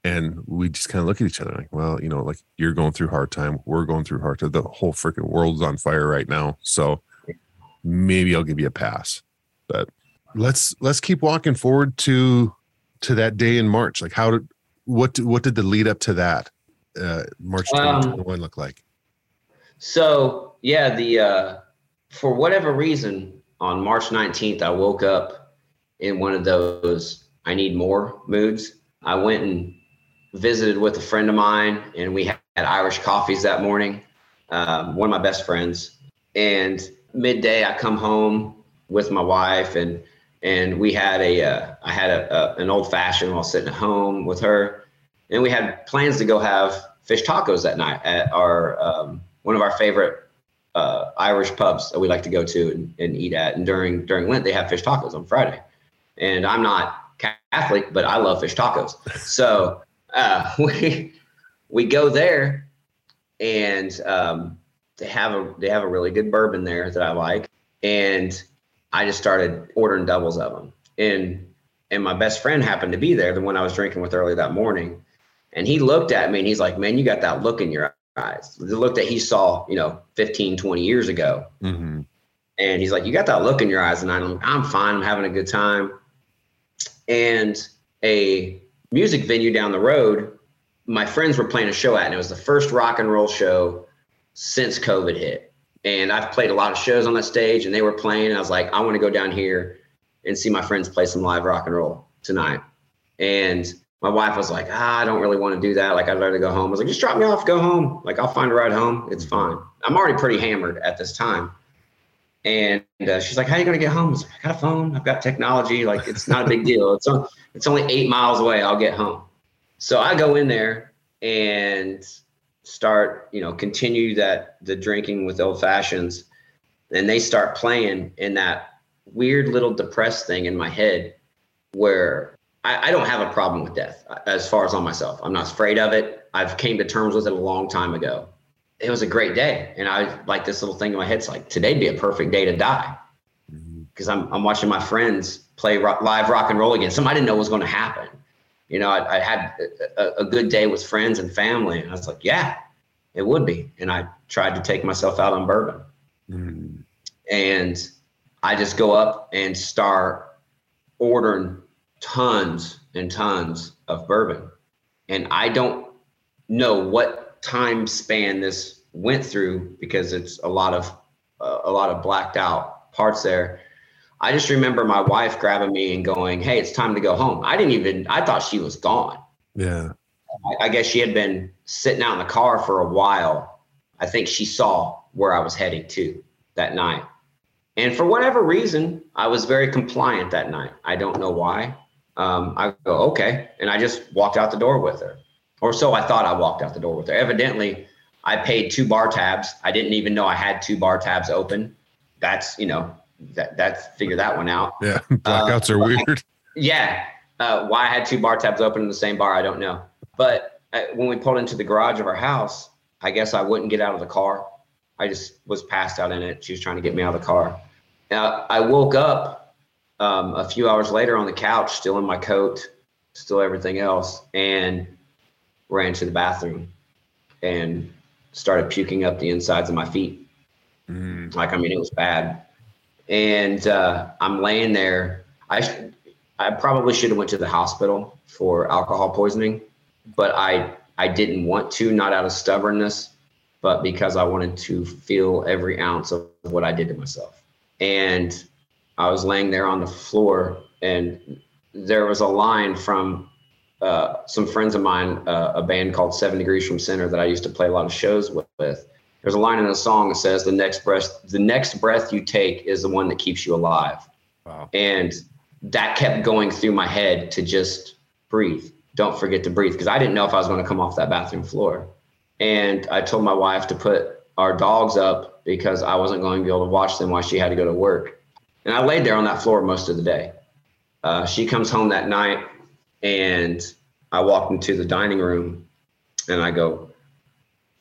and we just kind of look at each other like, well, you know, like you're going through hard time, we're going through hard time. The whole freaking world's on fire right now, so maybe I'll give you a pass but let's let's keep walking forward to to that day in March. Like how did what what did the lead up to that uh March Um, 2021 look like? So yeah, the uh, for whatever reason on March 19th, I woke up in one of those I need more moods. I went and visited with a friend of mine, and we had Irish coffees that morning. Um, one of my best friends, and midday I come home with my wife, and and we had a uh, I had a, a an old fashioned while sitting at home with her, and we had plans to go have fish tacos that night at our um, one of our favorite uh, Irish pubs that we like to go to and, and eat at. And during during Lent, they have fish tacos on Friday. And I'm not Catholic, but I love fish tacos. So uh, we we go there, and um, they have a they have a really good bourbon there that I like. And I just started ordering doubles of them. And and my best friend happened to be there, the one I was drinking with early that morning. And he looked at me and he's like, Man, you got that look in your eyes. The look that he saw, you know, 15, 20 years ago. Mm-hmm. And he's like, You got that look in your eyes. And I'm like, I'm fine. I'm having a good time. And a music venue down the road, my friends were playing a show at, and it was the first rock and roll show since COVID hit. And I've played a lot of shows on that stage, and they were playing. And I was like, I want to go down here and see my friends play some live rock and roll tonight. And my wife was like, ah, I don't really want to do that. Like, I'd rather go home. I was like, just drop me off, go home. Like, I'll find a ride home. It's fine. I'm already pretty hammered at this time. And uh, she's like, how are you going to get home? I was like, I got a phone. I've got technology. Like, it's not a big deal. It's, on, it's only eight miles away. I'll get home. So I go in there and start, you know, continue that the drinking with old fashions. And they start playing in that weird little depressed thing in my head where I, I don't have a problem with death as far as on myself. I'm not afraid of it. I've came to terms with it a long time ago. It was a great day. And I like this little thing in my head. It's like, today'd be a perfect day to die. Because I'm, I'm watching my friends play rock, live rock and roll again. Something I didn't know what was going to happen. You know, I, I had a, a good day with friends and family. And I was like, yeah, it would be. And I tried to take myself out on bourbon. Mm-hmm. And I just go up and start ordering tons and tons of bourbon. And I don't know what time span this went through because it's a lot of uh, a lot of blacked out parts there. I just remember my wife grabbing me and going, "Hey, it's time to go home." I didn't even I thought she was gone. Yeah. I, I guess she had been sitting out in the car for a while. I think she saw where I was heading to that night. And for whatever reason, I was very compliant that night. I don't know why. Um, I go, okay. And I just walked out the door with her. Or so I thought I walked out the door with her. Evidently, I paid two bar tabs. I didn't even know I had two bar tabs open. That's, you know, that that's figure that one out. Yeah. Blackouts are weird. Yeah. Uh, why I had two bar tabs open in the same bar, I don't know. But uh, when we pulled into the garage of our house, I guess I wouldn't get out of the car. I just was passed out in it. She was trying to get me out of the car. uh, I woke up um, a few hours later on the couch, still in my coat, still everything else, and ran to the bathroom and started puking up the insides of my feet. Mm. Like, I mean, it was bad. And uh, I'm laying there. I, I probably should have went to the hospital for alcohol poisoning, but I, I didn't want to, not out of stubbornness, but because I wanted to feel every ounce of what I did to myself. And I was laying there on the floor, and there was a line from uh, some friends of mine, uh, a band called Seven Degrees from Center that I used to play a lot of shows with. There's a line in the song that says, "The next breath, the next breath you take is the one that keeps you alive." Wow. And that kept going through my head to just breathe. Don't forget to breathe because I didn't know if I was going to come off that bathroom floor. And I told my wife to put our dogs up because I wasn't going to be able to watch them while she had to go to work. And I laid there on that floor most of the day. Uh, she comes home that night and I walked into the dining room and I go,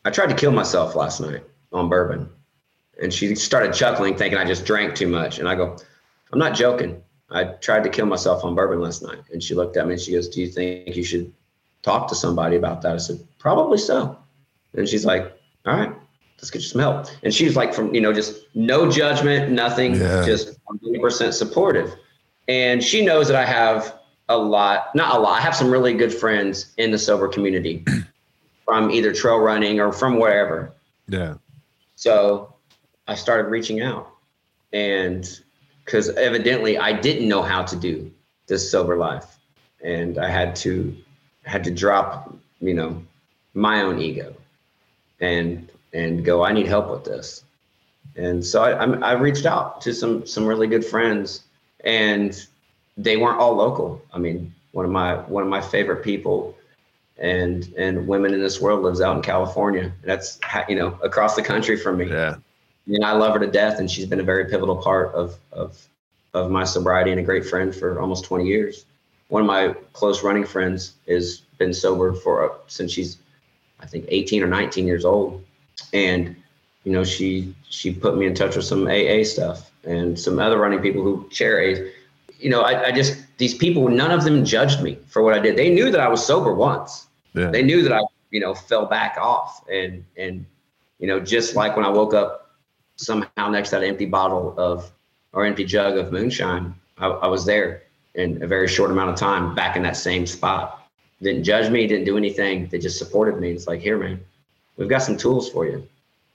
I tried to kill myself last night on bourbon. And she started chuckling, thinking I just drank too much. And I go, I'm not joking. I tried to kill myself on bourbon last night. And she looked at me and she goes, Do you think you should talk to somebody about that? I said, Probably so. And she's like, all right, let's get you some help. And she's like, from, you know, just no judgment, nothing, yeah. just 100% supportive. And she knows that I have a lot, not a lot, I have some really good friends in the sober community from either trail running or from wherever. Yeah. So I started reaching out and because evidently I didn't know how to do this sober life. And I had to had to drop, you know, my own ego and and go i need help with this. And so I, I, reached out to some some really good friends and they weren't all local. I mean one of my one of my favorite people and and women in this world lives out in california. That's you know across the country from me. Yeah. And i love her to death and she's been a very pivotal part of of of my sobriety and a great friend for almost 20 years. One of my close running friends has been sober for since she's I think 18 or 19 years old, and you know she she put me in touch with some AA stuff and some other running people who AA. You know, I, I just these people, none of them judged me for what I did. They knew that I was sober once. Yeah. They knew that I, you know, fell back off, and and you know, just like when I woke up somehow next to that empty bottle of or empty jug of moonshine, I, I was there in a very short amount of time, back in that same spot didn't judge me, didn't do anything. They just supported me. It's like, here, man, we've got some tools for you.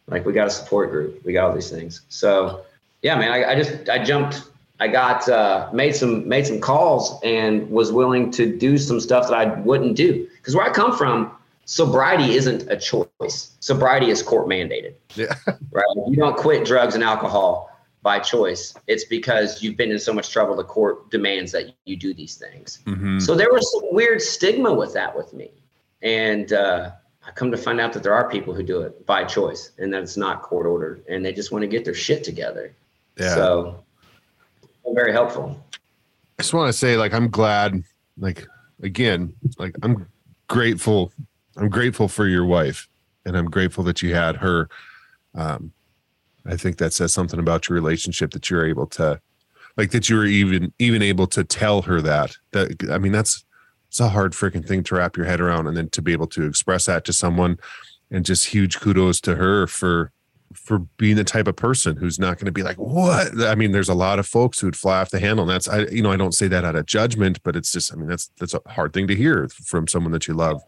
Like we got a support group. We got all these things. So yeah, man, I, I just I jumped. I got uh, made some made some calls and was willing to do some stuff that I wouldn't do because where I come from, sobriety isn't a choice. Sobriety is court mandated. Yeah. Right. You don't quit drugs and alcohol by choice. It's because you've been in so much trouble. The court demands that you do these things. Mm-hmm. So there was some weird stigma with that with me, and uh, I come to find out that there are people who do it by choice, and that it's not court ordered, and they just want to get their shit together. Yeah. So very helpful. I just want to say, like, I'm glad, like, again, like, I'm grateful. I'm grateful for your wife, and I'm grateful that you had her. Um, I think that says something about your relationship that you're able to like that you were even even able to tell her that. That I mean that's it's a hard freaking thing to wrap your head around and then to be able to express that to someone and just huge kudos to her for for being the type of person who's not going to be like what i mean there's a lot of folks who'd fly off the handle and that's i you know i don't say that out of judgment but it's just i mean that's that's a hard thing to hear from someone that you love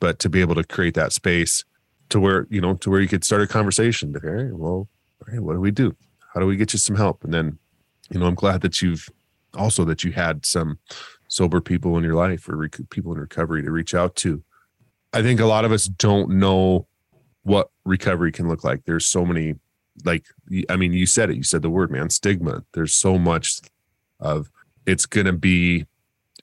but to be able to create that space to where you know to where you could start a conversation hey well okay, what do we do? How do we get you some help? And then, you know, I'm glad that you've also that you had some sober people in your life or rec- people in recovery to reach out to. I think a lot of us don't know what recovery can look like. There's so many, like, I mean, you said it, you said the word, man, stigma. There's so much of it's going to be,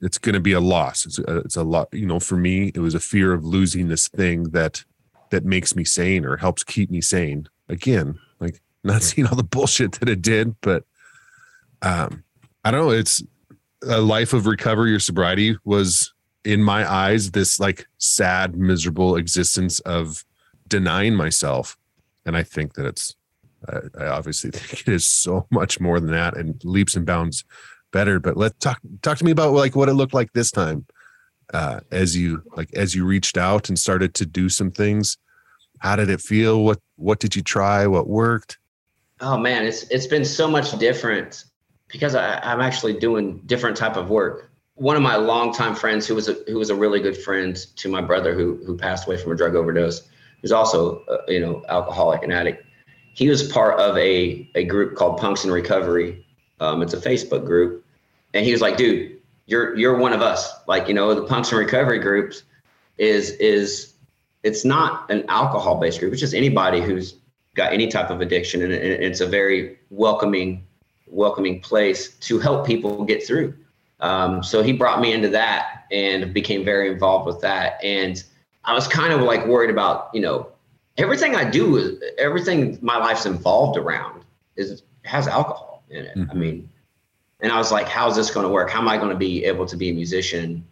it's going to be a loss. It's a, it's a lot, you know, for me, it was a fear of losing this thing that, that makes me sane or helps keep me sane. Again, like not seeing all the bullshit that it did, but um, I don't know. It's a life of recovery or sobriety was in my eyes this like sad, miserable existence of denying myself, and I think that it's I, I obviously think it is so much more than that and leaps and bounds better. But let's talk talk to me about like what it looked like this time uh, as you like as you reached out and started to do some things. How did it feel? What what did you try? What worked? Oh man, it's it's been so much different because I, I'm actually doing different type of work. One of my longtime friends, who was a who was a really good friend to my brother, who who passed away from a drug overdose, who's also uh, you know alcoholic and addict. He was part of a a group called Punks in Recovery. Um, it's a Facebook group, and he was like, "Dude, you're you're one of us. Like you know, the Punks in Recovery groups is is it's not an alcohol based group. It's just anybody who's got any type of addiction, and it's a very welcoming welcoming place to help people get through. Um, so he brought me into that and became very involved with that. And I was kind of like worried about, you know, everything I do is everything my life's involved around is has alcohol in it. Mm-hmm. I mean, and I was like, how's this going to work? How am I going to be able to be a musician?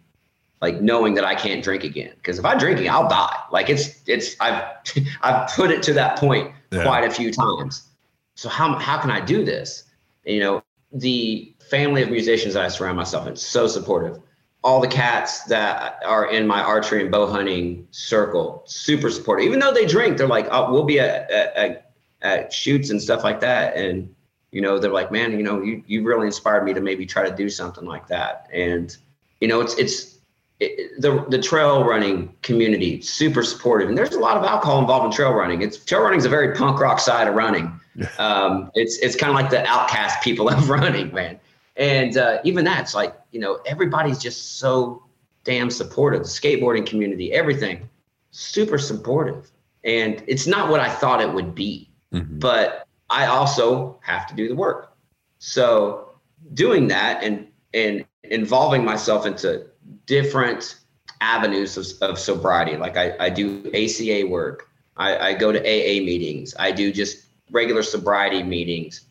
Like knowing that I can't drink again. Cause if I'm drinking, I'll die. Like it's, it's, I've, I've put it to that point yeah. quite a few times. So how, how can I do this? You know, the family of musicians that I surround myself in, so supportive. All the cats that are in my archery and bow hunting circle, super supportive. Even though they drink, they're like, oh, we'll be at, at, at shoots and stuff like that. And, you know, they're like, man, you know, you, you really inspired me to maybe try to do something like that. And, you know, it's, it's, it, the the trail running community super supportive and there's a lot of alcohol involved in trail running it's trail running is a very punk rock side of running um, it's it's kind of like the outcast people of running, man. And uh, even that's like you know everybody's just so damn supportive. The skateboarding community, everything, super supportive. And it's not what I thought it would be, mm-hmm. but I also have to do the work. So doing that and and involving myself into different avenues of, of sobriety. Like I, I do ACA work. I, I go to AA meetings. I do just regular sobriety meetings.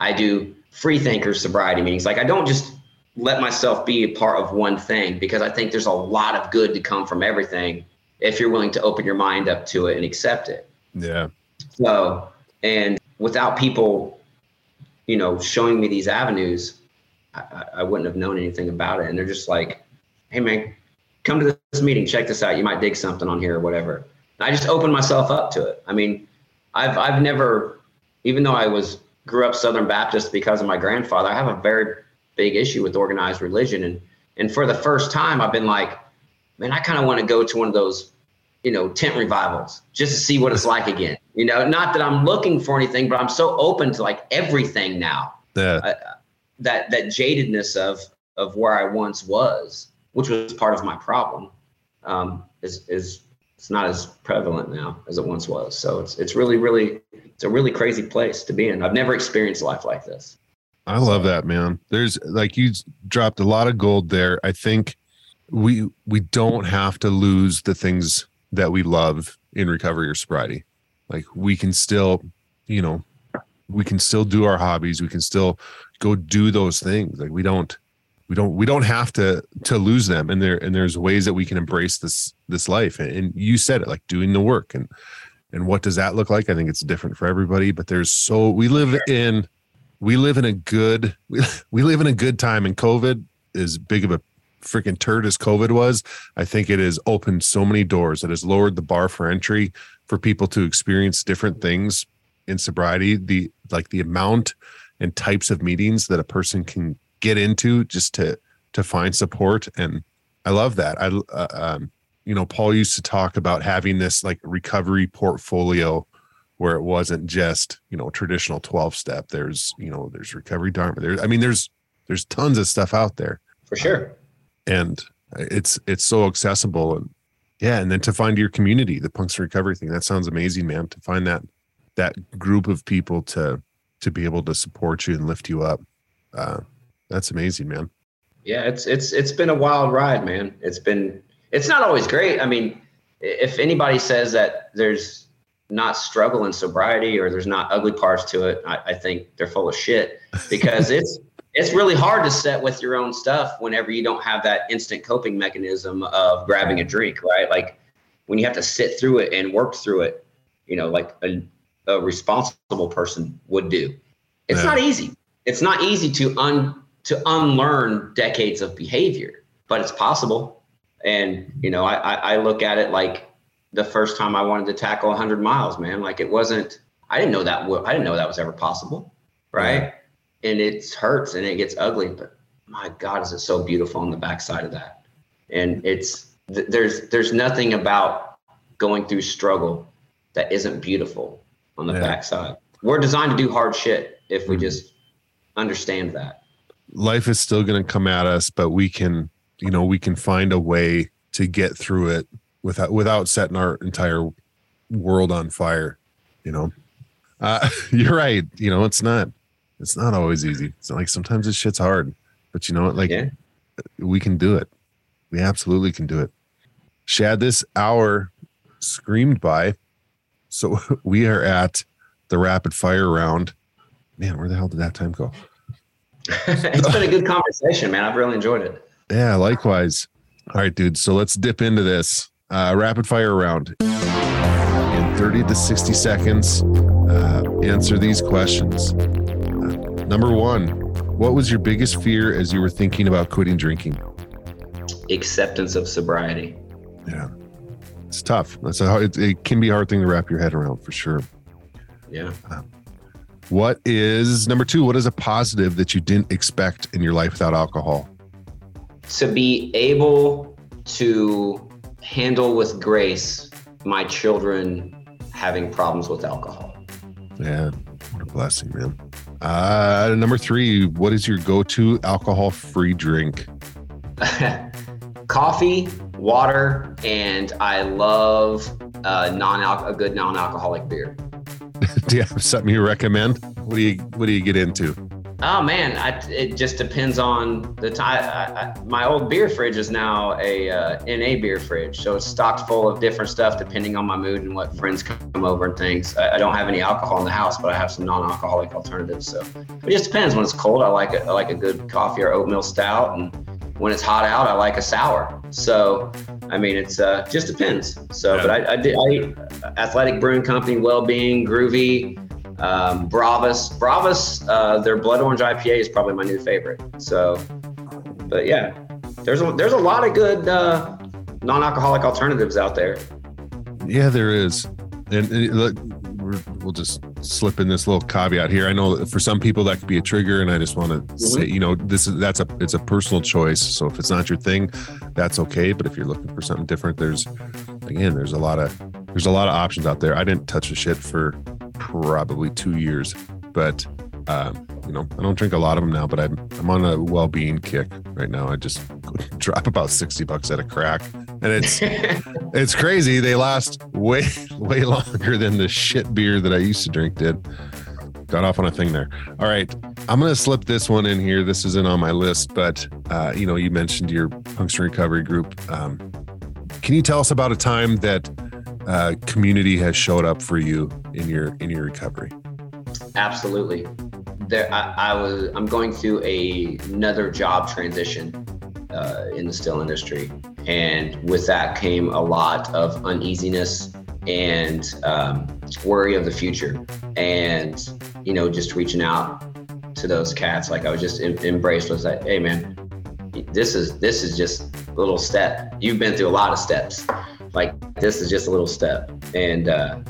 I do free thinkers sobriety meetings. Like I don't just let myself be a part of one thing because I think there's a lot of good to come from everything if you're willing to open your mind up to it and accept it. Yeah. So, and without people, you know, showing me these avenues, I, I wouldn't have known anything about it. And they're just like, hey, man, come to this meeting, check this out. You might dig something on here or whatever. And I just opened myself up to it. I mean, I've I've never, even though I was grew up Southern Baptist because of my grandfather, I have a very big issue with organized religion, and and for the first time, I've been like, man, I kind of want to go to one of those, you know, tent revivals just to see what it's like again. You know, not that I'm looking for anything, but I'm so open to like everything now. Yeah. Uh, that that jadedness of of where I once was, which was part of my problem, um, is is it's not as prevalent now as it once was. So it's it's really really it's a really crazy place to be in. I've never experienced life like this. I love that, man. There's like you dropped a lot of gold there. I think we we don't have to lose the things that we love in recovery or sobriety. Like we can still, you know, we can still do our hobbies. We can still go do those things. Like we don't we don't we don't have to to lose them. And there and there's ways that we can embrace this this life. And, and you said it like doing the work. And and what does that look like? I think it's different for everybody but there's so we live in we live in a good we, we live in a good time. And covid is big of a freaking turd as covid was. I think it has opened so many doors. It has lowered the bar for entry for people to experience different things in sobriety. The like the amount and types of meetings that a person can get into just to to find support. And i love that. I uh, um, you know paul used to talk about having this like recovery portfolio where it wasn't just you know traditional 12 step. There's you know there's recovery dharma. There i mean there's there's tons of stuff out there. For sure. And it's it's so accessible. And yeah and then to find your community the punks recovery thing that sounds amazing man. To find that that group of people to to be able to support you and lift you up. Uh, that's amazing, man. Yeah, it's it's it's been a wild ride, man. It's been it's not always great. I mean, if anybody says that there's not struggle in sobriety or there's not ugly parts to it, I, I think they're full of shit because it's it's really hard to set with your own stuff whenever you don't have that instant coping mechanism of grabbing a drink, right? Like when you have to sit through it and work through it, you know, like a, a responsible person would do. It's Yeah. not easy. It's not easy to un to unlearn decades of behavior, but it's possible. And you know, I I, I look at it like the first time I wanted to tackle 100 miles, man. Like it wasn't. I didn't know that. I didn't know that was ever possible, right? And it hurts and it gets ugly, but my God, is it so beautiful on the backside of that? And it's th- there's there's nothing about going through struggle that isn't beautiful on the Yeah. backside. We're designed to do hard shit if we Mhm. just understand that. Life is still going to come at us, but we can, you know, we can find a way to get through it without without setting our entire world on fire. You know, uh, you're right. You know, it's not it's not always easy. It's like sometimes this shit's hard, but you know what? Like Yeah. we can do it. We absolutely can do it. Shad, this hour screamed by, so we are at the rapid fire round. Man, where the hell did that time go? it's been a good conversation, man. I've really enjoyed it. Yeah, likewise. All right, dude. So let's dip into this uh, rapid fire round. In 30 to 60 seconds, uh, answer these questions. Uh, number one, what was your biggest fear as you were thinking about quitting drinking? Acceptance of sobriety. Yeah, it's tough. That's a hard, it, it can be a hard thing to wrap your head around for sure. Yeah. What is number two? What is a positive that you didn't expect in your life without alcohol? To be able to handle with grace my children having problems with alcohol. Yeah, what a blessing, man. Uh, number three, what is your go-to alcohol-free drink? Coffee, water, and I love uh, non a good non-alcoholic beer. do you have something you recommend? What do you What do you get into? Oh man, I, it just depends on the time. My old beer fridge is now a uh, NA beer fridge, so it's stocked full of different stuff depending on my mood and what friends come over and things. I, I don't have any alcohol in the house, but I have some non-alcoholic alternatives. So it just depends. When it's cold, I like. I like a good coffee or oatmeal stout, and when it's hot out, I like a sour. So I mean, it's uh, just depends. So, but I, I did. I Athletic Brewing Company, Well-Being, Grüvi um, Bravus. Bravus, uh, their blood orange IPA is probably my new favorite. So, but yeah, there's a, there's a lot of good uh, non-alcoholic alternatives out there. Yeah, there is, and, and look, we'll just slip in this little caveat here. I know that for some people that could be a trigger, and I just want to mm-hmm. say, you know, this is that's a it's a personal choice. So if it's not your thing, that's okay. But if you're looking for something different, there's again, there's a lot of there's a lot of options out there. I didn't touch a shit for probably two years, but um, you know, I don't drink a lot of them now. But I'm I'm on a well-being kick right now. I just drop about sixty bucks at a crack, and it's it's crazy. They last way way longer than the shit beer that I used to drink did. Got off on a thing there. All right, I'm gonna slip this one in here. This isn't on my list, but uh, you know, you mentioned your Punks in Recovery group. Um, can you tell us about a time that uh, community has showed up for you in your in your recovery? Absolutely. There, I, I was. I'm going through a, another job transition uh, in the still industry, and with that came a lot of uneasiness and um, worry of the future, and you know, just reaching out to those cats. Like I was just em- embraced was like, hey man, this is this is just a little step. You've been through a lot of steps. Like this is just a little step, and uh,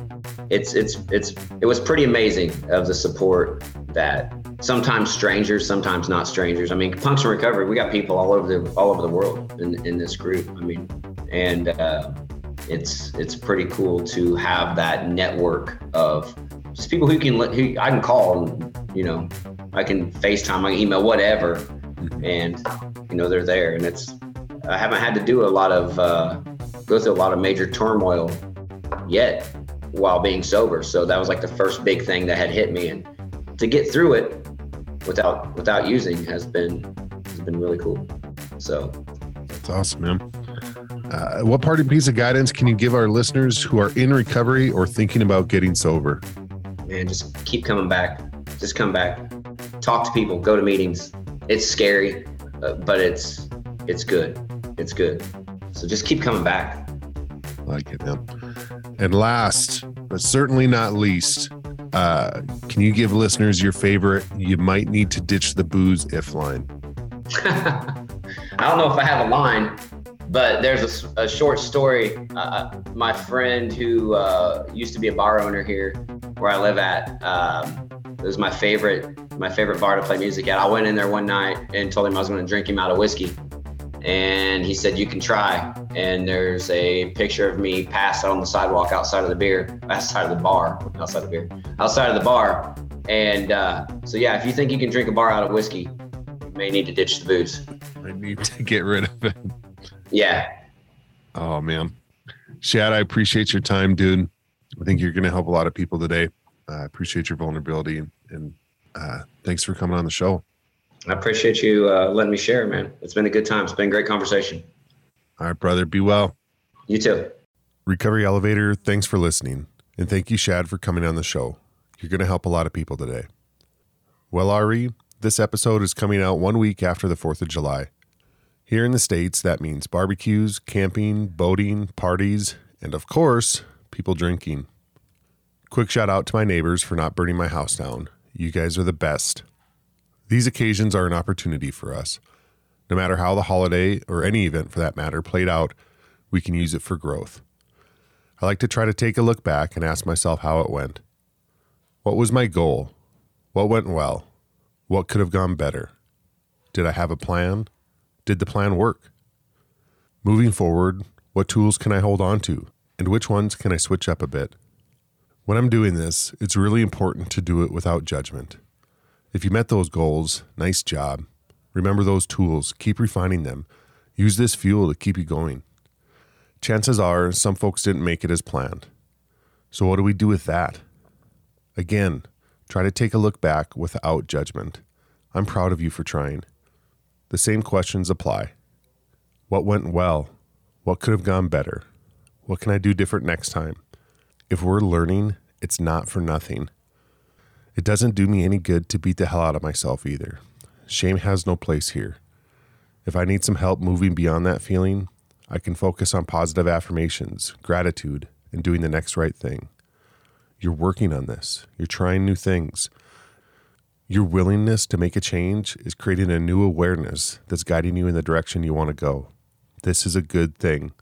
it's it's it's it was pretty amazing of the support that sometimes strangers, sometimes not strangers. I mean, Punks and Recovery, we got people all over the all over the world in in this group. I mean, and uh, it's it's pretty cool to have that network of just people who can who I can call and you know I can FaceTime, I can email, whatever, and you know they're there. And it's I haven't had to do a lot of uh, go through a lot of major turmoil yet while being sober. So that was like the first big thing that had hit me, and to get through it without without using has been has been really cool. So That's awesome, man. Uh, what parting piece of guidance can you give our listeners who are in recovery or thinking about getting sober? man, just keep coming back. Just come back. Talk to people. Go to meetings. It's scary, uh, but it's it's good. It's good. So just keep coming back. I like it, man. And last, but certainly not least, Uh, can you give listeners your favorite? You might need to ditch the booze if line. I don't know if I have a line, but there's a, a short story. Uh, my friend who uh, used to be a bar owner here where I live at, um, it was my favorite my favorite bar to play music at. I went in there one night and told him I was going to drink him out of whiskey, and he said you can try. And there's a picture of me passed out on the sidewalk outside of the beer, outside of the bar, outside of the beer, outside of the bar. And uh, so yeah, if you think you can drink a bar out of whiskey, you may need to ditch the booze. I need to get rid of it. Yeah. Oh man, Shad, I appreciate your time, dude. I think you're going to help a lot of people today. I appreciate your vulnerability and, and uh, thanks for coming on the show. I appreciate you uh, letting me share, man. It's been a good time. It's been a great conversation. All right, brother. Be well. You too. Recovery Elevator, thanks for listening. And thank you, Shad, for coming on the show. You're going to help a lot of people today. Well, RE, this episode is coming out one week after the 4th of July. Here in the States, that means barbecues, camping, boating, parties, and of course, people drinking. Quick shout out to my neighbors for not burning my house down. You guys are the best. These occasions are an opportunity for us. No matter how the holiday, or any event for that matter, played out, we can use it for growth. I like to try to take a look back and ask myself how it went. What was my goal? What went well? What could have gone better? Did I have a plan? Did the plan work? Moving forward, what tools can I hold on to, and which ones can I switch up a bit? When I'm doing this, it's really important to do it without judgment. If you met those goals, nice job. Remember those tools, keep refining them. Use this fuel to keep you going. Chances are some folks didn't make it as planned. So, what do we do with that? Again, try to take a look back without judgment. I'm proud of you for trying. The same questions apply. What went well? What could have gone better? What can I do different next time? If we're learning, it's not for nothing. It doesn't do me any good to beat the hell out of myself either. Shame has no place here. If I need some help moving beyond that feeling, I can focus on positive affirmations, gratitude, and doing the next right thing. You're working on this, you're trying new things. Your willingness to make a change is creating a new awareness that's guiding you in the direction you want to go. This is a good thing.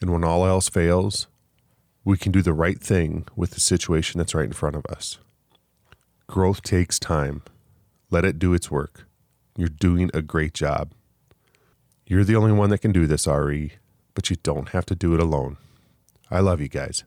And when all else fails, we can do the right thing with the situation that's right in front of us. Growth takes time. Let it do its work. You're doing a great job. You're the only one that can do this, RE, but you don't have to do it alone. I love you guys.